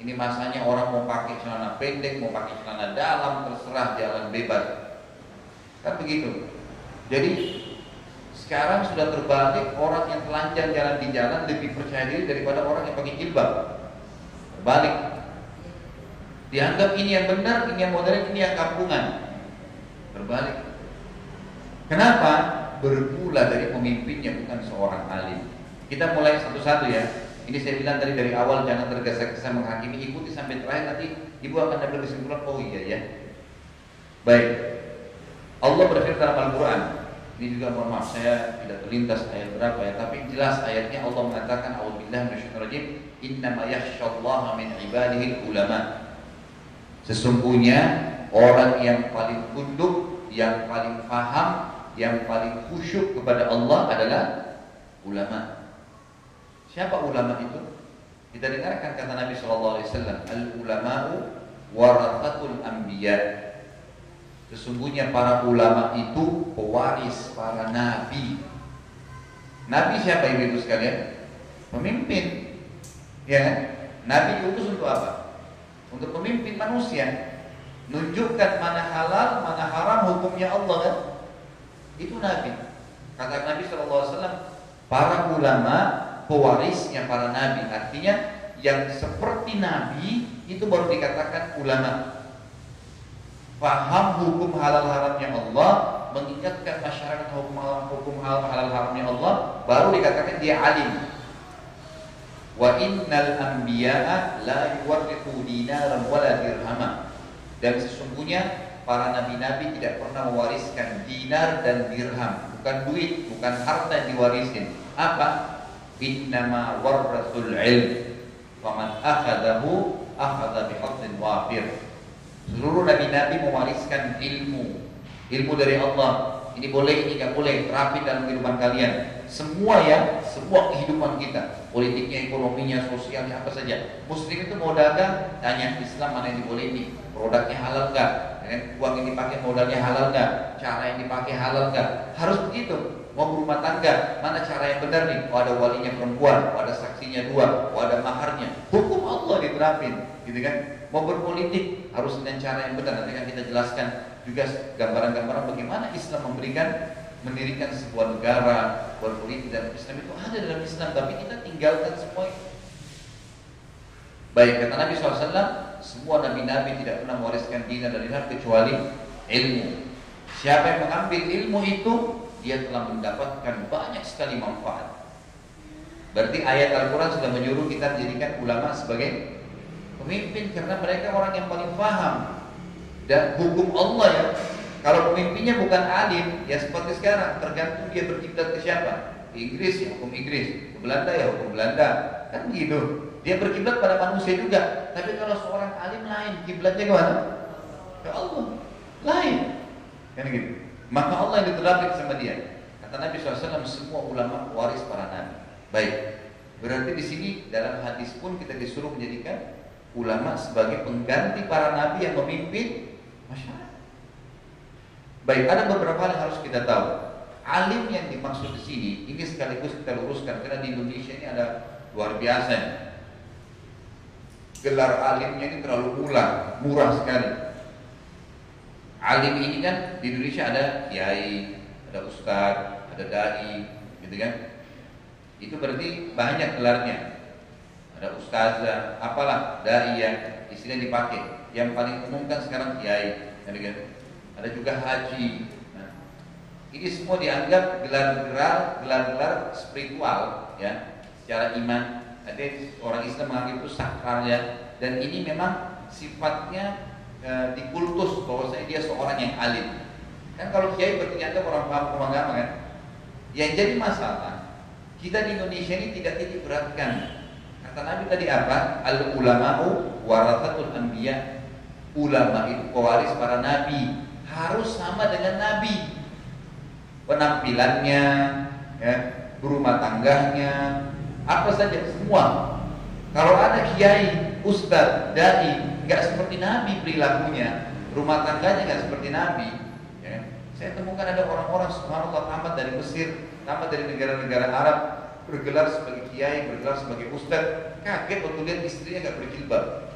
Speaker 1: Ini masanya orang mau pakai celana pendek, mau pakai celana dalam, terserah jalan bebas. Kan begitu. Jadi sekarang sudah terbalik orang yang telanjang jalan di jalan lebih percaya diri daripada orang yang pakai jilbab. Terbalik. Dianggap ini yang benar, ini yang modern, ini yang kampungan. Berbalik. Kenapa? Bermula dari pemimpinnya bukan seorang alim. Kita mulai satu-satu ya. Ini saya bilang tadi dari awal jangan tergesa-gesa menghakimi, ikuti sampai terakhir nanti ibu akan ambil kesimpulan. Oh iya ya. Baik. Allah berfirman dalam Al-Quran. Ini juga mohon maaf saya tidak terlintas ayat berapa ya, tapi jelas ayatnya Allah mengatakan A'udzubillahi minasyaitonirrajim, "Innama yakhsyallaha min ibadihi ulama." Sesungguhnya orang yang paling tunduk, yang paling paham, yang paling khusyuk kepada Allah adalah ulama. Siapa ulama itu? Kita dengarkan kata Nabi Shallallahu Alaihi Wasallam, al ulama'u warathatul anbiya. Sesungguhnya para ulama itu pewaris para nabi. Nabi siapa ibu-ibu sekalian? Pemimpin. Ya, kan? Nabi diutus untuk apa? Untuk pemimpin manusia. Nunjukkan mana halal, mana haram hukumnya Allah kan? Itu Nabi. Kata Nabi SAW, para ulama pewarisnya para nabi. Artinya yang seperti nabi itu baru dikatakan ulama. Paham hukum halal haramnya Allah, mengingatkan masyarakat hukum halal, hukum halal, halal haramnya Allah, baru dikatakan dia alim. Wa innal anbiya'a la yuwarrithu dinaran wala dirhama. Dan sesungguhnya para nabi-nabi tidak pernah mewariskan dinar dan dirham, bukan duit, bukan harta yang diwarisin. Apa? Innama warrasul ilm. Faman akhadahu akhadha bihadzin wafir. Seluruh nabi-nabi mewariskan ilmu. Ilmu dari Allah. Ini boleh, ini nggak boleh. Terapi dalam kehidupan kalian. Semua ya, semua kehidupan kita. Politiknya, ekonominya, sosialnya, apa saja. Muslim itu mau dagang, tanya Islam mana yang dibolehin. Produknya halal nggak? Uang yang dipakai modalnya halal nggak? Cara yang dipakai halal nggak? Harus begitu. Mau berumah tangga, mana cara yang benar nih? Oh ada walinya perempuan, oh ada saksinya dua, oh ada maharnya. Hukum Allah diterapin, gitu kan? Mau berpolitik harus dengan cara yang benar. Nanti kan kita jelaskan juga gambaran-gambaran bagaimana Islam memberikan mendirikan sebuah negara, berpolitik dan Islam itu ada dalam Islam, tapi kita tinggalkan semua itu. Baik kata Nabi SAW, semua nabi-nabi tidak pernah mewariskan dinar dan dinar kecuali ilmu. Siapa yang mengambil ilmu itu, dia telah mendapatkan banyak sekali manfaat. Berarti ayat Al-Quran sudah menyuruh kita menjadikan ulama sebagai pemimpin karena mereka orang yang paling paham dan hukum Allah ya. Kalau pemimpinnya bukan alim, ya seperti sekarang tergantung dia berkiblat ke siapa. Inggris ya hukum Inggris, ke Belanda ya hukum Belanda, kan gitu. Dia berkiblat pada manusia juga. Tapi kalau seorang alim lain, kiblatnya ke mana? Ke Allah. Lain. Kan gitu. Maka Allah yang diterapkan sama dia. Kata Nabi SAW, semua ulama waris para nabi. Baik. Berarti di sini dalam hadis pun kita disuruh menjadikan ulama sebagai pengganti para nabi yang memimpin masyarakat. Baik, ada beberapa hal yang harus kita tahu. Alim yang dimaksud di sini, ini sekaligus kita luruskan karena di Indonesia ini ada luar biasa gelar alimnya ini terlalu murah, murah sekali. Alim ini kan di Indonesia ada kiai, ada ustadz, ada dai, gitu kan? Itu berarti banyak gelarnya. Ada ustazah, apalah dai yang istilah dipakai. Yang paling umum kan sekarang kiai, gitu kan? Ada juga haji. Nah, ini semua dianggap gelar-gelar gelar-gelar spiritual ya, secara iman ada orang Islam menganggap itu sakral ya dan ini memang sifatnya e, dikultus bahwasanya dia seorang yang alim. Kan kalau kiai berarti orang paham agama kan? Yang jadi masalah kita di Indonesia ini tidak titik beratkan. Kata Nabi tadi apa? Al ulama'u warathatul anbiya. Ulama itu pewaris para nabi. Harus sama dengan nabi. Penampilannya ya berumah tangganya apa saja semua. Kalau ada kiai, ustaz, dai, nggak seperti Nabi perilakunya, rumah tangganya nggak seperti Nabi. Ya. Saya temukan ada orang-orang subhanallah tamat dari Mesir, tamat dari negara-negara Arab, bergelar sebagai kiai, bergelar sebagai ustaz, kaget waktu lihat istrinya nggak berjilbab.